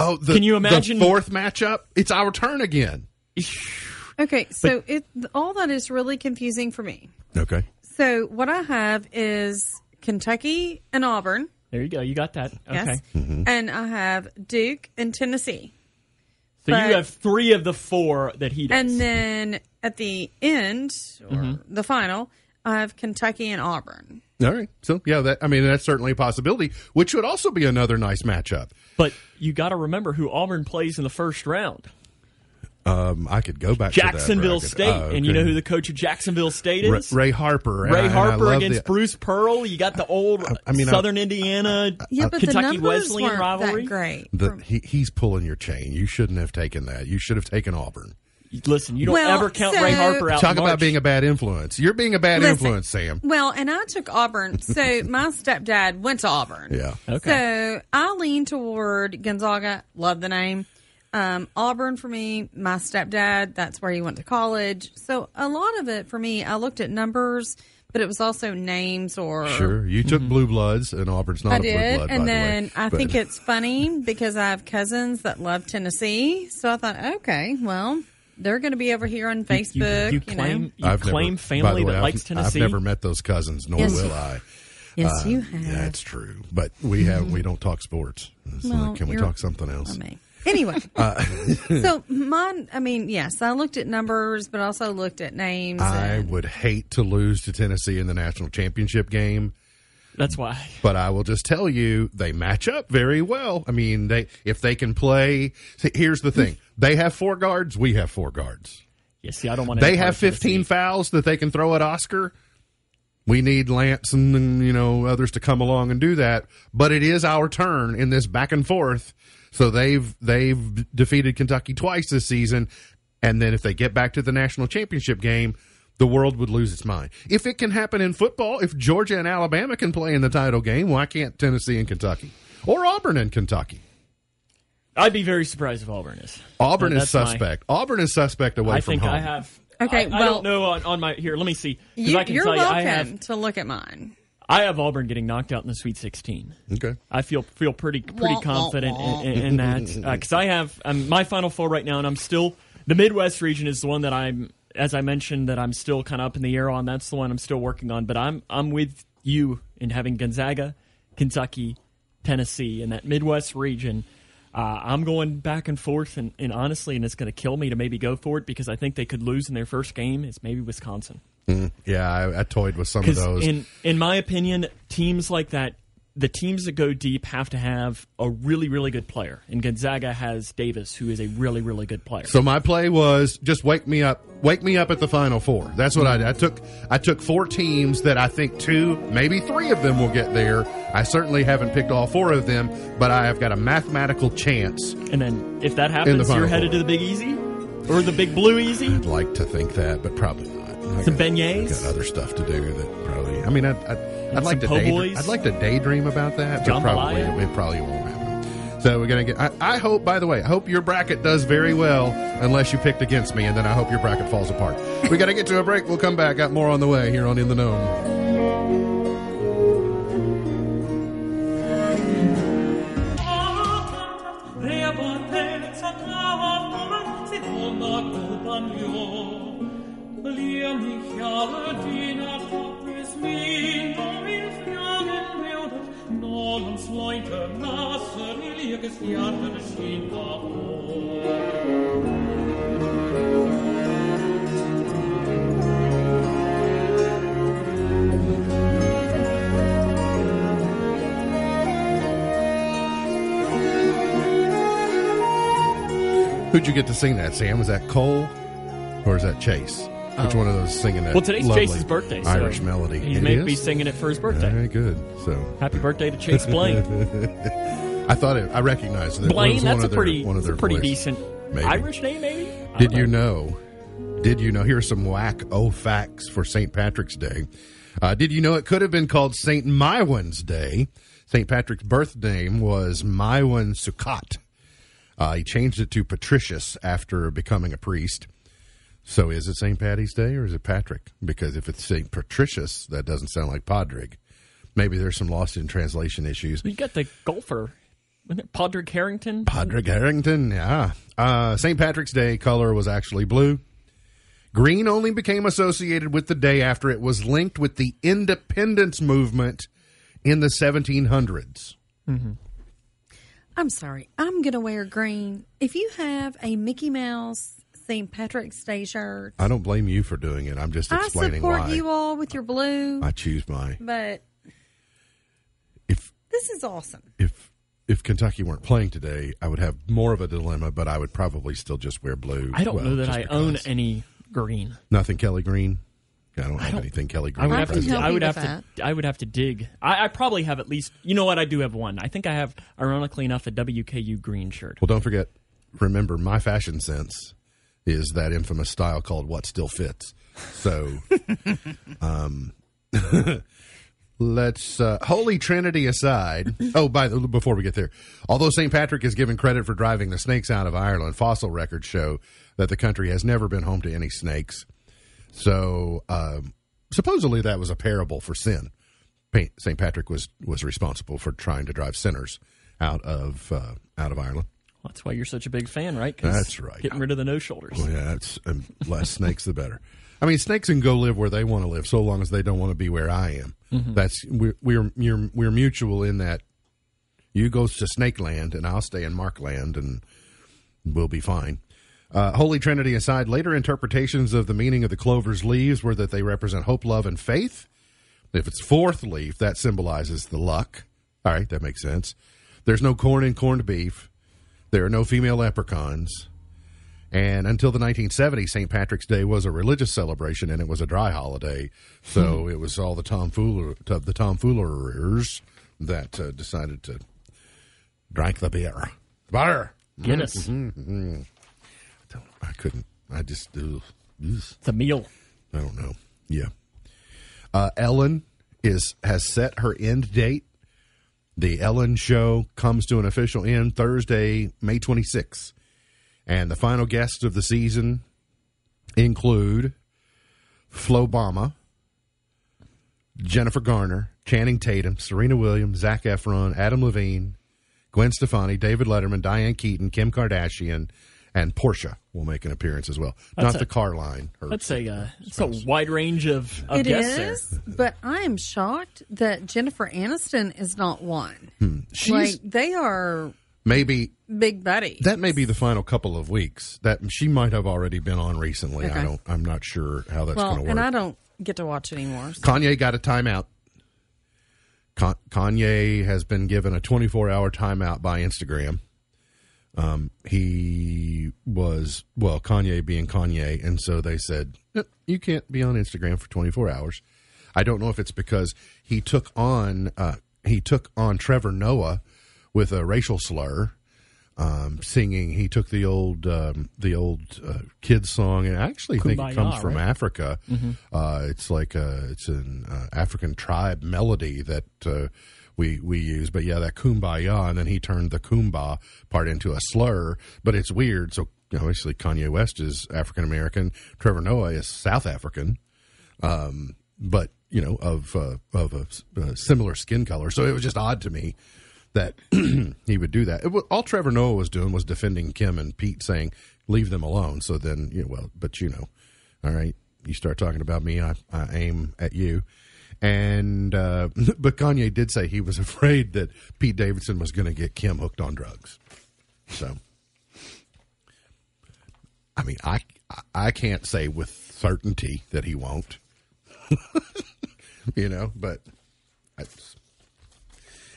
[SPEAKER 1] Oh, the,
[SPEAKER 3] Can you imagine-
[SPEAKER 1] the fourth matchup? It's our turn again.
[SPEAKER 2] Okay, so it all that is really confusing for me.
[SPEAKER 1] Okay.
[SPEAKER 2] So what I have is Kentucky and Auburn.
[SPEAKER 3] There you go. You got that. Okay.
[SPEAKER 2] Yes.
[SPEAKER 1] Mm-hmm.
[SPEAKER 2] And I have Duke and Tennessee.
[SPEAKER 3] So
[SPEAKER 2] But-
[SPEAKER 3] you have three of the four that he does.
[SPEAKER 2] And then at the end, or
[SPEAKER 1] Mm-hmm.
[SPEAKER 2] the final, I have Kentucky and Auburn.
[SPEAKER 1] All right. So yeah, that I mean that's certainly a possibility, which would also be another nice matchup.
[SPEAKER 3] but you got to remember who Auburn plays in the first round.
[SPEAKER 1] Um, I could go back to
[SPEAKER 3] Jacksonville
[SPEAKER 1] bracket.
[SPEAKER 3] State.
[SPEAKER 1] Oh,
[SPEAKER 3] And you know who the coach of Jacksonville State is?
[SPEAKER 1] Ray Harper.
[SPEAKER 3] Ray
[SPEAKER 1] and I
[SPEAKER 3] Harper
[SPEAKER 1] love
[SPEAKER 3] against
[SPEAKER 1] the-
[SPEAKER 3] Bruce Pearl. You got the old
[SPEAKER 1] I mean, I-
[SPEAKER 3] Southern Indiana
[SPEAKER 2] Yeah, but the
[SPEAKER 3] Kentucky
[SPEAKER 2] numbers
[SPEAKER 3] Wesleyan
[SPEAKER 2] weren't
[SPEAKER 3] rivalry.
[SPEAKER 2] that great.
[SPEAKER 1] The, he, he's pulling your chain. You shouldn't have taken that. You should have taken Auburn.
[SPEAKER 3] Listen, you don't
[SPEAKER 2] Well,
[SPEAKER 3] ever count
[SPEAKER 2] so-
[SPEAKER 3] Ray Harper out.
[SPEAKER 1] Talk
[SPEAKER 3] in
[SPEAKER 1] about being a bad influence. You're being a bad
[SPEAKER 2] Listen.
[SPEAKER 1] influence, Sam.
[SPEAKER 2] well, and I took Auburn. So my stepdad went to Auburn.
[SPEAKER 1] Yeah.
[SPEAKER 3] Okay.
[SPEAKER 2] So I lean toward Gonzaga. Love the name. Um, Auburn for me, my stepdad, that's where he went to college. So a lot of it for me, I looked at numbers, but it was also names or
[SPEAKER 1] Sure. You took Blue Bloods, and Auburn's not
[SPEAKER 2] I
[SPEAKER 1] a Blue
[SPEAKER 2] did,
[SPEAKER 1] Blood, by
[SPEAKER 2] and
[SPEAKER 1] the
[SPEAKER 2] then
[SPEAKER 1] way.
[SPEAKER 2] I
[SPEAKER 1] But-
[SPEAKER 2] think it's funny because I have cousins that love Tennessee. So I thought, okay, well, they're going to be over here on
[SPEAKER 3] You-
[SPEAKER 2] Facebook.
[SPEAKER 3] You,
[SPEAKER 2] You,
[SPEAKER 3] claim
[SPEAKER 2] know,
[SPEAKER 3] you
[SPEAKER 1] I've
[SPEAKER 3] claim
[SPEAKER 1] never,
[SPEAKER 3] family
[SPEAKER 1] by the way,
[SPEAKER 3] that
[SPEAKER 1] I've-
[SPEAKER 3] likes Tennessee.
[SPEAKER 1] I've never met those cousins, nor
[SPEAKER 2] Yes.
[SPEAKER 1] will I.
[SPEAKER 2] yes, you
[SPEAKER 1] Uh,
[SPEAKER 2] have.
[SPEAKER 1] That's true. But we have we don't talk sports. It's like,
[SPEAKER 2] Well,
[SPEAKER 1] can we
[SPEAKER 2] you're-
[SPEAKER 1] talk something else?
[SPEAKER 2] I mean, anyway.
[SPEAKER 1] Uh,
[SPEAKER 2] so mine, I mean, yes, I looked at numbers, but also looked at names.
[SPEAKER 1] I
[SPEAKER 2] and,
[SPEAKER 1] would hate to lose to Tennessee in the national championship game.
[SPEAKER 3] That's why.
[SPEAKER 1] But I will just tell you, they match up very well. I mean, they if they can play. see, Here's the thing: they have four guards. We have four guards.
[SPEAKER 3] Yeah, see, I don't want.
[SPEAKER 1] They have 15 fouls that they can throw at Oscar. We need Lance and, and, you know others to come along and do that. But it is our turn in this back and forth. So they've they've defeated Kentucky twice this season, and then if they get back to the national championship game, the world would lose its mind. If it can happen in football, if Georgia and Alabama can play in the title game, why can't Tennessee and Kentucky or Auburn and Kentucky?
[SPEAKER 3] I'd be very surprised if Auburn is.
[SPEAKER 1] Auburn is
[SPEAKER 3] that's my-
[SPEAKER 1] suspect. Auburn is suspect away
[SPEAKER 3] I
[SPEAKER 1] from
[SPEAKER 3] think
[SPEAKER 1] home.
[SPEAKER 3] I have.
[SPEAKER 2] Okay,
[SPEAKER 3] I, I
[SPEAKER 2] well-
[SPEAKER 3] don't know on, on my here. Let me see. 'Cause
[SPEAKER 2] you,
[SPEAKER 3] I can
[SPEAKER 2] you're
[SPEAKER 3] tell you,
[SPEAKER 2] welcome
[SPEAKER 3] I have
[SPEAKER 2] to look at mine.
[SPEAKER 3] I have Auburn getting knocked out in the Sweet 16.
[SPEAKER 1] Okay.
[SPEAKER 3] I feel feel pretty pretty
[SPEAKER 2] Wah,
[SPEAKER 3] confident
[SPEAKER 2] wah,
[SPEAKER 3] in, in, in that because I have um, my Final Four right now, and I'm still the Midwest region is the one that I'm, as I mentioned, that I'm still kind of up in the air on. That's the one I'm still working on. But I'm I'm with you in having Gonzaga, Kentucky, Tennessee, in that Midwest region. Uh, I'm going back and forth, and, and honestly, and it's going to kill me to maybe go for it because I think they could lose in their first game. It's maybe Wisconsin. Mm-hmm.
[SPEAKER 1] Yeah, I, I toyed with some of those.
[SPEAKER 3] in in my opinion, teams like that, the teams that go deep have to have a really really good player, and Gonzaga has Davis, who is a really really good player.
[SPEAKER 1] So my play was just wake me up, wake me up at the final four. That's what I did. I took I took four teams that I think two, maybe three of them will get there. I certainly haven't picked all four of them, but I have got a mathematical chance.
[SPEAKER 3] and then if that
[SPEAKER 1] the
[SPEAKER 3] happens, you're headed
[SPEAKER 1] Four.
[SPEAKER 3] to the Big Easy or the Big Blue Easy.
[SPEAKER 1] I'd like to think that, but probably
[SPEAKER 3] Some
[SPEAKER 1] got-
[SPEAKER 3] beignets?
[SPEAKER 1] Got other stuff to do that probably. I mean, I'd, I'd, I'd like to
[SPEAKER 3] some po'
[SPEAKER 1] daydream,
[SPEAKER 3] boys?
[SPEAKER 1] I'd like to daydream about that, but probably
[SPEAKER 3] Jambalaya?
[SPEAKER 1] it probably won't happen. So we're gonna get. I, I hope. By the way, I hope your bracket does very well, unless you picked against me, and then I hope your bracket falls apart. we got to get to a break. We'll come back. Got more on the way here on In the
[SPEAKER 4] Know.
[SPEAKER 1] Who'd you get to sing that, Sam? Was that Cole or is that Chase? Which one of those singing that?
[SPEAKER 3] Well, today's Chase's birthday. So
[SPEAKER 1] Irish melody.
[SPEAKER 3] He
[SPEAKER 1] It
[SPEAKER 3] may
[SPEAKER 1] is?
[SPEAKER 3] be singing it for his birthday.
[SPEAKER 1] Very good. So
[SPEAKER 3] Happy birthday to Chase Blaine.
[SPEAKER 1] I thought it, I recognized that.
[SPEAKER 3] Blaine, that's a
[SPEAKER 1] their,
[SPEAKER 3] pretty,
[SPEAKER 1] one of their
[SPEAKER 3] pretty decent
[SPEAKER 1] Maybe.
[SPEAKER 3] Irish name, maybe.
[SPEAKER 1] Did
[SPEAKER 3] don't
[SPEAKER 1] you know? Did you know? Here's some whack o facts for St. Patrick's Day. Uh, did you know it could have been called St. Maewyn's Day? St. Patrick's birth name was Maewyn Succat. Uh, he changed it to Patricius after becoming a priest. So is it St. Patty's Day or is it Patrick? Because if it's St. Patricius, that doesn't sound like Padraig. Maybe there's some lost in translation issues.
[SPEAKER 3] You got the golfer, wasn't it Padraig Harrington?
[SPEAKER 1] Padraig Harrington, yeah. Uh, St. Patrick's Day color was actually blue. Green only became associated with the day after it was linked with the independence movement in the 1700s.
[SPEAKER 2] I'm sorry. I'm going to wear green. If you have a Mickey Mouse St. Patrick's Day shirt,
[SPEAKER 1] I don't blame you for doing it. I'm just explaining
[SPEAKER 2] I
[SPEAKER 1] explaining
[SPEAKER 2] support
[SPEAKER 1] why
[SPEAKER 2] you all with your blue,
[SPEAKER 1] I choose my.
[SPEAKER 2] but
[SPEAKER 1] If
[SPEAKER 2] this is awesome.
[SPEAKER 1] if if Kentucky weren't playing today, I would have more of a dilemma, but I would probably still just wear blue.
[SPEAKER 3] I don't
[SPEAKER 1] Well,
[SPEAKER 3] know that I own any green.
[SPEAKER 1] nothing Kelly Green. I don't have
[SPEAKER 3] don't-
[SPEAKER 1] anything Kelly Green.
[SPEAKER 3] I would have to. I would
[SPEAKER 2] with
[SPEAKER 3] have to. I would have to dig. I, I probably have at least. You know what? I do have one. I think I have, ironically enough, a WKU green shirt.
[SPEAKER 1] Well, don't forget, remember, my fashion sense is that infamous style called what still fits. So, um, let's, uh, Holy Trinity aside. Oh, by the, before we get there, although St. Patrick is given credit for driving the snakes out of Ireland, fossil records show that the country has never been home to any snakes. So, um, supposedly that was a parable for sin. St. Patrick was, was responsible for trying to drive sinners out of, uh, out of Ireland.
[SPEAKER 3] That's why you're such a big fan, right?
[SPEAKER 1] That's right.
[SPEAKER 3] Getting rid of the no shoulders.
[SPEAKER 1] Well, yeah, it's um, less snakes the better. I mean, snakes can go live where they want to live, so long as they don't want to be where I am. That's we're we're you're, we're mutual in that. You go to Snake Land, and I'll stay in Mark Land, and we'll be fine. Uh, Holy Trinity aside, later interpretations of the meaning of the clover's leaves were that they represent hope, love, and faith. If it's fourth leaf, that symbolizes the luck. All right, that makes sense. There's no corn in corned beef. There are no female leprechauns. And until the 1970s, St. Patrick's Day was a religious celebration, and it was a dry holiday. So it was all the tomfooler, the tomfoolers that uh, decided to drink the beer. Beer.
[SPEAKER 3] Guinness.
[SPEAKER 1] Don't- I couldn't. I just. ugh, ugh.
[SPEAKER 3] It's a meal.
[SPEAKER 1] I don't know. Yeah. Uh, Ellen is has set her end date. The Ellen show comes to an official end Thursday, May 26th. And the final guests of the season include Flo Bama, Jennifer Garner, Channing Tatum, Serena Williams, Zac Efron, Adam Levine, Gwen Stefani, David Letterman, Diane Keaton, Kim Kardashian, and Portia will make an appearance as well.
[SPEAKER 3] That's
[SPEAKER 1] Not
[SPEAKER 3] a-
[SPEAKER 1] the car line. her
[SPEAKER 3] That's a. Uh, it's a wide range of, of
[SPEAKER 2] It
[SPEAKER 3] guests there.
[SPEAKER 2] is, but I am shocked that Jennifer Aniston is not one.
[SPEAKER 1] Hmm. She's
[SPEAKER 2] Like they are
[SPEAKER 1] maybe
[SPEAKER 2] big buddy.
[SPEAKER 1] that may be the final couple of weeks. That she might have already been on recently. I don't. I'm not sure how that's
[SPEAKER 2] well,
[SPEAKER 1] going to work. and.
[SPEAKER 2] I don't get to watch anymore. so-
[SPEAKER 1] Kanye got a timeout. Con- Kanye has been given a 24 hour timeout by Instagram. Um, he was well, Kanye being Kanye, and so they said "Eh, you can't be on Instagram for 24 hours. I don't know if it's because he took on uh, he took on Trevor Noah with a racial slur, um, singing. He took the old um, the old uh, kids song, and I actually think it comes from
[SPEAKER 3] right?
[SPEAKER 1] Africa. Uh, it's like a, it's an uh, African tribe melody that uh, we we use. But yeah, that kumbaya, and then he turned the kumba part into a slur. But it's weird. So obviously Kanye West is African American. Trevor Noah is South African. Um, but you know of uh, of a, s- uh similar skin color. So it was just odd to me that he would do that. It all Trevor Noah was doing was defending Kim and Pete, saying leave them alone. So then you know, well, but you know, all right, you start talking about me, I, I aim at you. And uh, but Kanye did say he was afraid that Pete Davidson was going to get Kim hooked on drugs. So, I mean, I I can't say with certainty that he won't. you know, but I,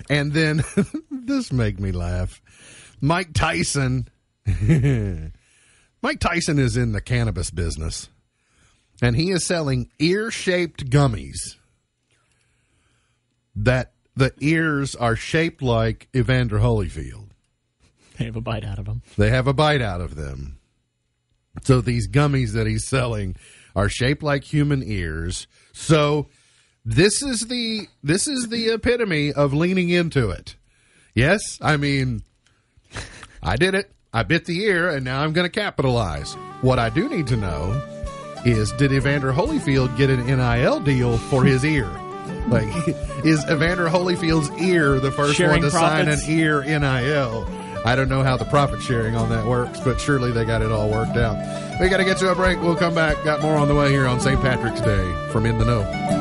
[SPEAKER 1] and then this made me laugh. Mike Tyson. Mike Tyson is in the cannabis business, and he is selling ear-shaped gummies that the ears are shaped like Evander Holyfield.
[SPEAKER 3] They have a bite out of them.
[SPEAKER 1] They have a bite out of them. So these gummies that he's selling are shaped like human ears. So this is the this is the epitome of leaning into it. Yes, I mean I did it. I bit the ear and now I'm going to capitalize. What I do need to know is did Evander Holyfield get an NIL deal for his ear? Like is Evander Holyfield's ear the first
[SPEAKER 3] Sharing
[SPEAKER 1] one to
[SPEAKER 3] profits?
[SPEAKER 1] sign an ear NIL? I don't know how the profit sharing on that works, but surely they got it all worked out. We got to get to a break. We'll come back. Got more on the way here on St. Patrick's Day from In the Know.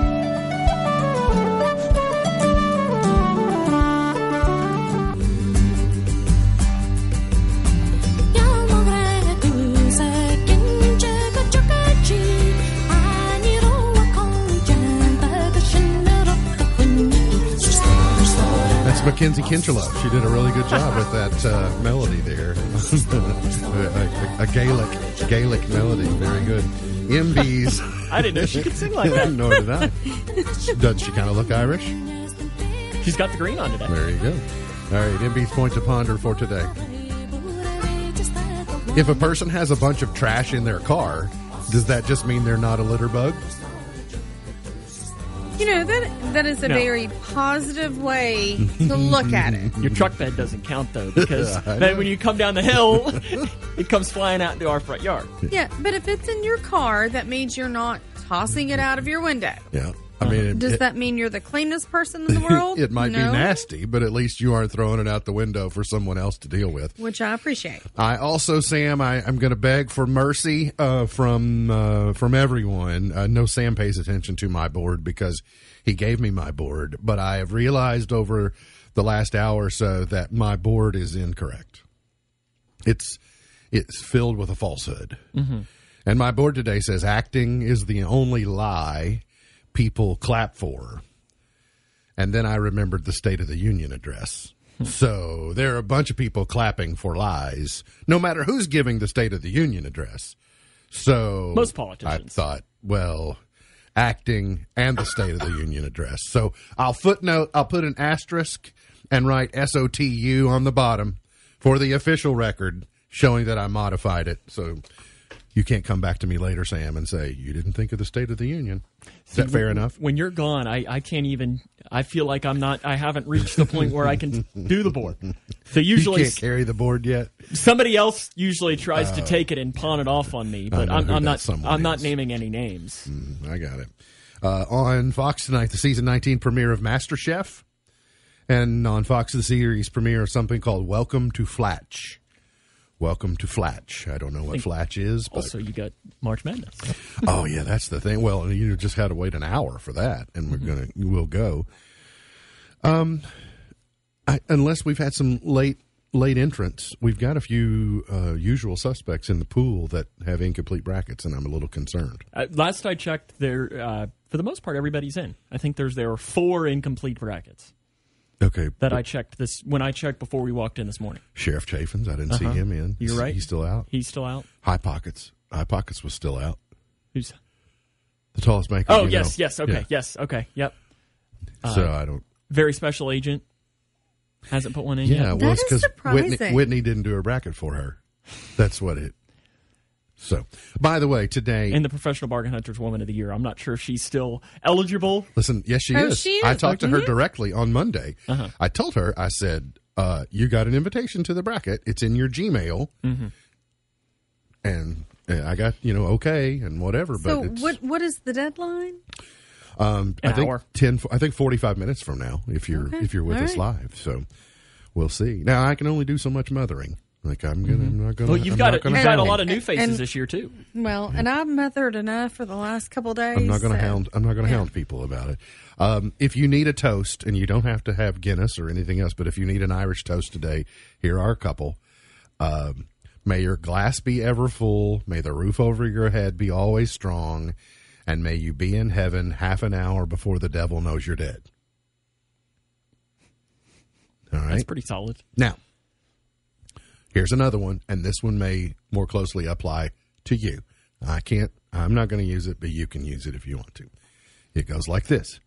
[SPEAKER 1] Mackenzie Kinchelow. She did a really good job with that uh, melody there. a, a, a Gaelic Gaelic melody. Very good. MB's.
[SPEAKER 3] I didn't know she could sing like that.
[SPEAKER 1] Nor did I. Doesn't she kind of look Irish?
[SPEAKER 3] She's got the green on today.
[SPEAKER 1] There you go. All right, MB's point to ponder for today. If a person has a bunch of trash in their car, does that just mean they're not a litter bug?
[SPEAKER 2] You know that that is a
[SPEAKER 3] No.
[SPEAKER 2] very positive way to look at it.
[SPEAKER 3] Your truck bed doesn't count though because
[SPEAKER 1] I know.
[SPEAKER 3] then when you come down the hill, it comes flying out into our front yard.
[SPEAKER 2] Yeah, but if it's in your car, that means you're not tossing it out of your window.
[SPEAKER 1] Yeah. I mean, it,
[SPEAKER 2] Does
[SPEAKER 1] it-
[SPEAKER 2] that mean you're the cleanest person in the world?
[SPEAKER 1] it might
[SPEAKER 2] No?
[SPEAKER 1] be nasty, but at least you aren't throwing it out the window for someone else to deal with.
[SPEAKER 2] Which I appreciate.
[SPEAKER 1] I also, Sam, I, I'm going to beg for mercy uh, from uh, from everyone. Uh, no, Sam pays attention to my board because he gave me my board, but I have realized over the last hour or so that my board is incorrect. It's it's filled with a falsehood, and my board today says acting is the only lie people clap for. And then I remembered the State of the Union address. Hmm. So there are a bunch of people clapping for lies, no matter who's giving the State of the Union address. So
[SPEAKER 3] Most politicians.
[SPEAKER 1] I thought, well, acting and the State of the Union address. So I'll footnote, I'll put an asterisk and write SOTU on the bottom for the official record showing that I modified it. So you can't come back to me later, Sam, and say you didn't think of the State of the Union. Is that fair enough?
[SPEAKER 3] When you're gone, I, I can't even. I feel like I'm not. I haven't reached the point where I can do the board. So usually, You
[SPEAKER 1] can't carry the board yet.
[SPEAKER 3] somebody else usually tries to take it and pawn it off on me, but I'm, I'm not. I'm not naming any names.
[SPEAKER 1] I got it. Uh, on Fox tonight, the season 19 premiere of MasterChef, and on Fox, the series premiere of something called Welcome to Flatch. Welcome to Flatch. I don't know what Flatch is, but
[SPEAKER 3] Also, you got March Madness.
[SPEAKER 1] oh yeah, that's the thing. Well, you just had to wait an hour for that, and we're gonna we'll go. Um, I, unless we've had some late late entrants, we've got a few uh, usual suspects in the pool that have incomplete brackets, and I'm a little concerned.
[SPEAKER 3] Uh, last I checked, there uh, for the most part everybody's in. I think there's there are four incomplete brackets
[SPEAKER 1] Okay,
[SPEAKER 3] that I checked this when I checked before we walked in this morning.
[SPEAKER 1] Sheriff Chaffins, I didn't see uh-huh. him in.
[SPEAKER 3] You're right.
[SPEAKER 1] He's still out.
[SPEAKER 3] He's still out.
[SPEAKER 1] High Pockets. High Pockets was still out.
[SPEAKER 3] Who's?
[SPEAKER 1] The tallest maker.
[SPEAKER 3] Oh
[SPEAKER 1] you
[SPEAKER 3] yes,
[SPEAKER 1] know.
[SPEAKER 3] yes. Okay,
[SPEAKER 1] Yeah.
[SPEAKER 3] yes. Okay, yep.
[SPEAKER 1] so uh, I don't.
[SPEAKER 3] Very special agent hasn't put one in
[SPEAKER 1] Yeah,
[SPEAKER 3] yet.
[SPEAKER 1] well, it's
[SPEAKER 2] That is
[SPEAKER 1] because Whitney,
[SPEAKER 2] surprising.
[SPEAKER 1] Whitney didn't do a bracket for her. That's what it. So, by the way, today,
[SPEAKER 3] And the professional bargain hunters woman of the year. I'm not sure if she's still eligible.
[SPEAKER 1] listen, yes, she
[SPEAKER 2] Oh,
[SPEAKER 1] is.
[SPEAKER 2] she
[SPEAKER 1] I
[SPEAKER 2] is.
[SPEAKER 1] talked to her
[SPEAKER 2] Mhm.
[SPEAKER 1] directly on Monday.
[SPEAKER 3] Uh-huh.
[SPEAKER 1] I told her, I said, uh, "You got an invitation to the bracket. It's in your Gmail."
[SPEAKER 3] Mm-hmm.
[SPEAKER 1] And I got you know okay and whatever, but
[SPEAKER 2] So
[SPEAKER 1] it's,
[SPEAKER 2] what what is the deadline?
[SPEAKER 1] Um,
[SPEAKER 3] An
[SPEAKER 1] I think
[SPEAKER 3] hour.
[SPEAKER 1] ten. I think forty-five minutes from now, if you're
[SPEAKER 2] Okay.
[SPEAKER 1] if you're with
[SPEAKER 2] All
[SPEAKER 1] us
[SPEAKER 2] right.
[SPEAKER 1] live. So we'll see. Now I can only do so much mothering. Like I'm gonna. I'm not gonna.
[SPEAKER 3] Well, you've
[SPEAKER 1] I'm
[SPEAKER 3] got
[SPEAKER 1] not
[SPEAKER 3] a,
[SPEAKER 1] gonna
[SPEAKER 3] you've got a
[SPEAKER 1] hound.
[SPEAKER 3] lot of new faces
[SPEAKER 2] And-
[SPEAKER 3] this year too.
[SPEAKER 2] Well, and I've mothered enough for the last couple days.
[SPEAKER 1] I'm not going to
[SPEAKER 2] so-
[SPEAKER 1] hound. I'm not going to hound people about it. Um, if you need a toast, and you don't have to have Guinness or anything else, but if you need an Irish toast today, here are a couple. Um, may your glass be ever full. May the roof over your head be always strong. And may you be in heaven half an hour before the devil knows you're dead. All right.
[SPEAKER 3] That's pretty solid.
[SPEAKER 1] Now, here's another one, and this one may more closely apply to you. I can't, I'm not going to use it, but you can use it if you want to. It goes like this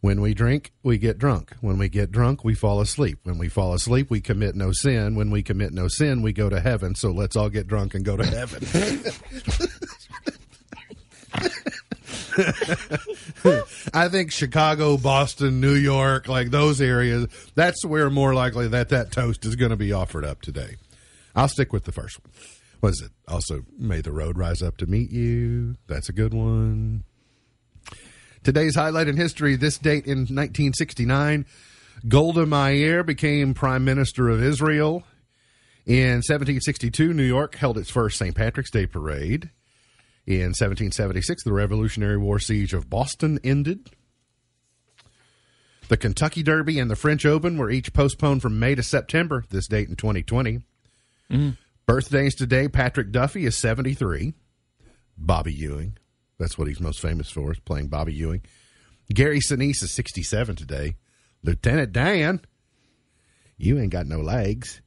[SPEAKER 1] When we drink, we get drunk. When we get drunk, we fall asleep. When we fall asleep, we commit no sin. When we commit no sin, we go to heaven. So let's all get drunk and go to heaven. I think Chicago, Boston, New York, like those areas, that's where more likely that that toast is going to be offered up today. I'll stick with the first one. Was it also may the road rise up to meet you? That's a good one. Today's highlight in history this date in 1969, Golda Meir became Prime Minister of Israel. In 1762, New York held its first St. Patrick's Day parade. In 1776, the Revolutionary War siege of Boston ended. The Kentucky Derby and the French Open were each postponed from May to September, this date in 2020. Mm-hmm. Birthdays today Patrick Duffy is 73. Bobby Ewing, that's what he's most famous for, is playing Bobby Ewing. Gary Sinise is 67 today. Lieutenant Dan, you ain't got no legs.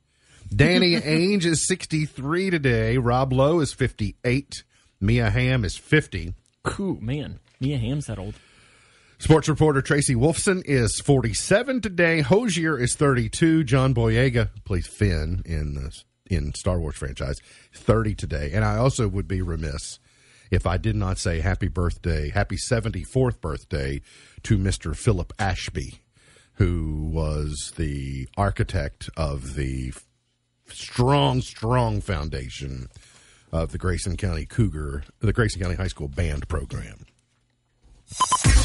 [SPEAKER 1] Danny Ainge is 63 today. Rob Lowe is 58. Mia Hamm is 50.
[SPEAKER 3] Cool, man. Mia Hamm's that old.
[SPEAKER 1] Sports reporter Tracy Wolfson is 47 today. Hozier is 32. John Boyega plays Finn in the in Star Wars franchise, 30 today. And I also would be remiss if I did not say happy birthday, happy 74th birthday to Mr. Philip Ashby, who was the architect of the strong, strong foundation of the Grayson County Cougar, the Grayson County High School band program.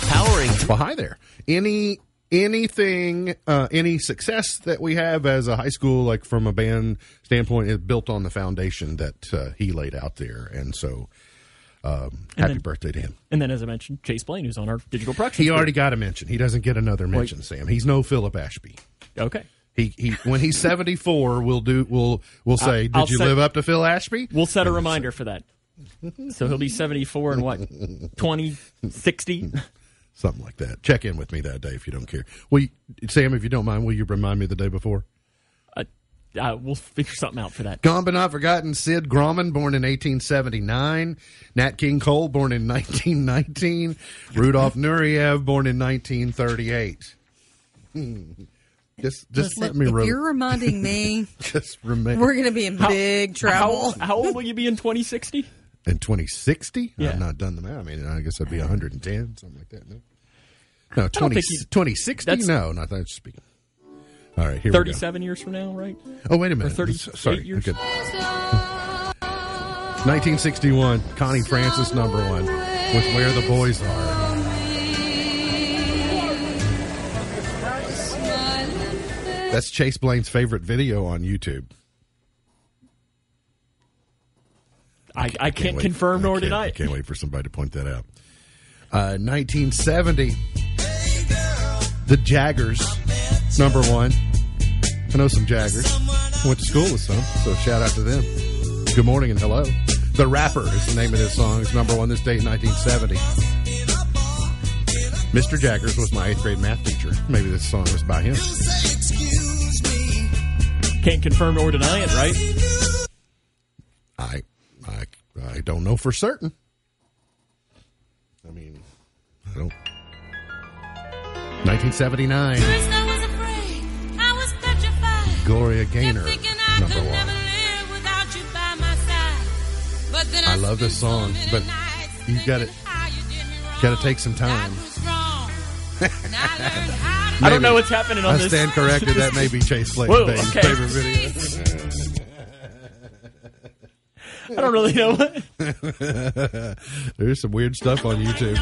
[SPEAKER 5] Powering
[SPEAKER 1] Well, hi there. Any anything, uh, any success that we have as a high school, like from a band standpoint, is built on the foundation that uh, he laid out there, and so um, happy
[SPEAKER 3] then-
[SPEAKER 1] birthday to him.
[SPEAKER 3] And then, as I mentioned, Chase Blaine, who's on our digital production.
[SPEAKER 1] He
[SPEAKER 3] crew.
[SPEAKER 1] already got a mention. He doesn't get another mention, Sam. He's no Philip Ashby.
[SPEAKER 3] Okay.
[SPEAKER 1] He he. When he's seventy four, we'll do. We'll we'll say, did
[SPEAKER 3] I'll
[SPEAKER 1] you
[SPEAKER 3] set-
[SPEAKER 1] live up to Phil Ashby?
[SPEAKER 3] We'll set a reminder for that. So he'll be 74 and what? 20, 60?
[SPEAKER 1] Something like that. Check in with me that day if you don't care. Will you, Sam? If you don't mind, will you remind me the day before?
[SPEAKER 3] Uh, uh, we'll figure something out for that.
[SPEAKER 1] Gone but not forgotten. Sid Grauman, born in 1879. Nat King Cole, born in 1919. Rudolf Nureyev, born in 1938. Just, just let me
[SPEAKER 2] if
[SPEAKER 1] re-
[SPEAKER 2] you're reminding me,
[SPEAKER 1] just remember.
[SPEAKER 2] we're going to be in big trouble.
[SPEAKER 3] How, how old will you be in 2060?
[SPEAKER 1] in 2060?
[SPEAKER 3] Yeah.
[SPEAKER 1] I've not done the math. I mean, I guess I'd be 110, something like that. No, no 20,
[SPEAKER 3] you-
[SPEAKER 1] 2060?
[SPEAKER 3] that's-
[SPEAKER 1] No, not that speaking. All right, here we go.
[SPEAKER 3] 37 years from now, right?
[SPEAKER 1] Oh, wait a minute.
[SPEAKER 3] 38
[SPEAKER 1] Sorry.
[SPEAKER 3] years?
[SPEAKER 1] Okay. 1961, Connie Francis, number one, with Where the Boys Are. That's Chase Blaine's favorite video on YouTube.
[SPEAKER 3] I, I can't
[SPEAKER 1] wait-
[SPEAKER 3] confirm nor
[SPEAKER 1] can't-
[SPEAKER 3] deny
[SPEAKER 1] I can't wait for somebody to point that out. Uh, 1970, the Jaggerz, number one. I know some Jaggers. Went to school with some, so shout out to them. Good morning and hello. The Rapper is the name of this song. It's number one this day in 1970. Mr. Jaggers was my eighth grade math teacher. Maybe this song was by him.
[SPEAKER 3] Can't confirm or deny it, right?
[SPEAKER 1] I, I, I don't know for certain. I mean, I don't. 1979,
[SPEAKER 6] First afraid, I was petrified.
[SPEAKER 1] Gloria Gaynor,
[SPEAKER 6] I
[SPEAKER 1] number one.
[SPEAKER 6] never live without you by my side. But then
[SPEAKER 1] I love this song, but you gotta-
[SPEAKER 6] thinking how you did me wrong.
[SPEAKER 1] gotta take some time.
[SPEAKER 6] I was wrong. And I learned how to
[SPEAKER 3] I don't know what's happening on
[SPEAKER 1] I
[SPEAKER 3] this.
[SPEAKER 1] stand corrected. That may be Chase
[SPEAKER 3] Whoa,
[SPEAKER 1] Slayton's
[SPEAKER 3] okay.
[SPEAKER 1] favorite video.
[SPEAKER 3] I don't really know what.
[SPEAKER 1] There's some weird stuff on YouTube.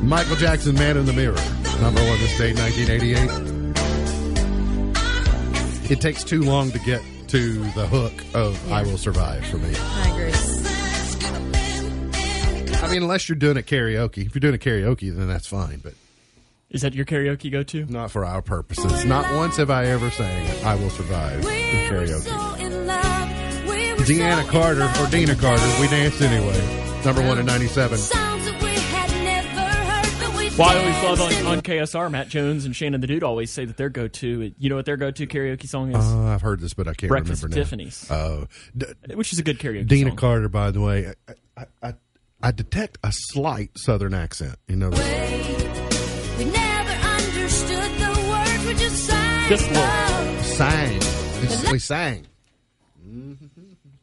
[SPEAKER 1] Michael Jackson, Man in the Mirror, number one this day, 1988. It takes too long to get to the hook of "I Will Survive" for me.
[SPEAKER 2] I agree.
[SPEAKER 1] I mean, unless you're doing it karaoke. If you're doing a karaoke, then that's fine. But
[SPEAKER 3] Is that your karaoke go to?
[SPEAKER 1] Not for our purposes. Not once have I ever sang "I Will Survive" in karaoke. Deana Carter or Dina Carter, we danced anyway. Number one in '97.
[SPEAKER 3] Well, I always love on, on KSR, Matt Jones and Shannon the Dude always say that their go to, you know what their go to karaoke song is?
[SPEAKER 1] Uh, I've heard this, but I can't
[SPEAKER 3] Breakfast
[SPEAKER 1] remember
[SPEAKER 3] at
[SPEAKER 1] now.
[SPEAKER 3] Tiffany's.
[SPEAKER 1] Oh, D-
[SPEAKER 3] Which is a good karaoke
[SPEAKER 1] Dina
[SPEAKER 3] song.
[SPEAKER 1] Carter, by the way, I, I, I, I detect a slight Southern accent. You know,
[SPEAKER 6] We just sang.
[SPEAKER 3] Just a little.
[SPEAKER 1] sang. It's- we sang.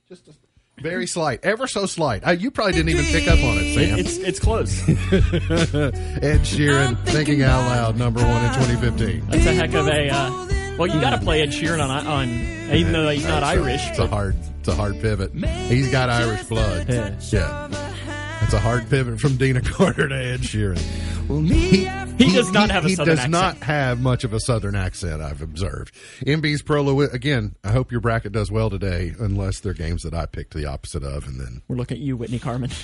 [SPEAKER 1] Just a very slight, ever so slight. Uh, you probably didn't even pick up on it, Sam.
[SPEAKER 3] It's it's close.
[SPEAKER 1] Ed Sheeran, thinking out loud, number one in 2015.
[SPEAKER 3] That's a heck of a. Uh, well, you got to play Ed Sheeran on on even though he's not Irish.
[SPEAKER 1] It's a hard, it's a hard pivot. He's got Irish blood.
[SPEAKER 3] Yeah.
[SPEAKER 1] Yeah. It's a hard pivot from Dina Carter to Ed Sheeran.
[SPEAKER 3] Well, He does not have a
[SPEAKER 1] he
[SPEAKER 3] Southern
[SPEAKER 1] does
[SPEAKER 3] accent.
[SPEAKER 1] not have much of a Southern accent, I've observed. MB's Pro Lewi- again, I hope your bracket does well today, unless they're games that I picked the opposite of, and then
[SPEAKER 3] We're looking at you, Whitney Carmen.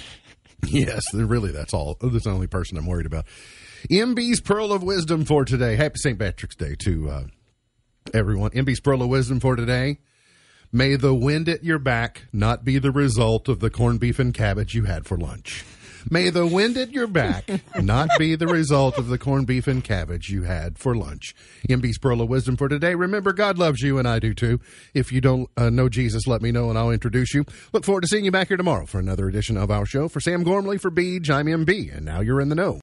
[SPEAKER 1] Yes, then really, that's all. That's the only person I'm worried about. MB's Pearl of Wisdom for today. Happy St. Patrick's Day to uh, everyone. MB's Pearl of Wisdom for today. May the wind at your back not be the result of the corned beef and cabbage you had for lunch. May the wind at your back not be the result of the corned beef and cabbage you had for lunch. MB's Pearl of Wisdom for today. Remember, God loves you, and I do too. If you don't uh, know Jesus, let me know, and I'll introduce you. Look forward to seeing you back here tomorrow for another edition of our show. For Sam Gormley, for Beej, I'm MB, and now you're in the know.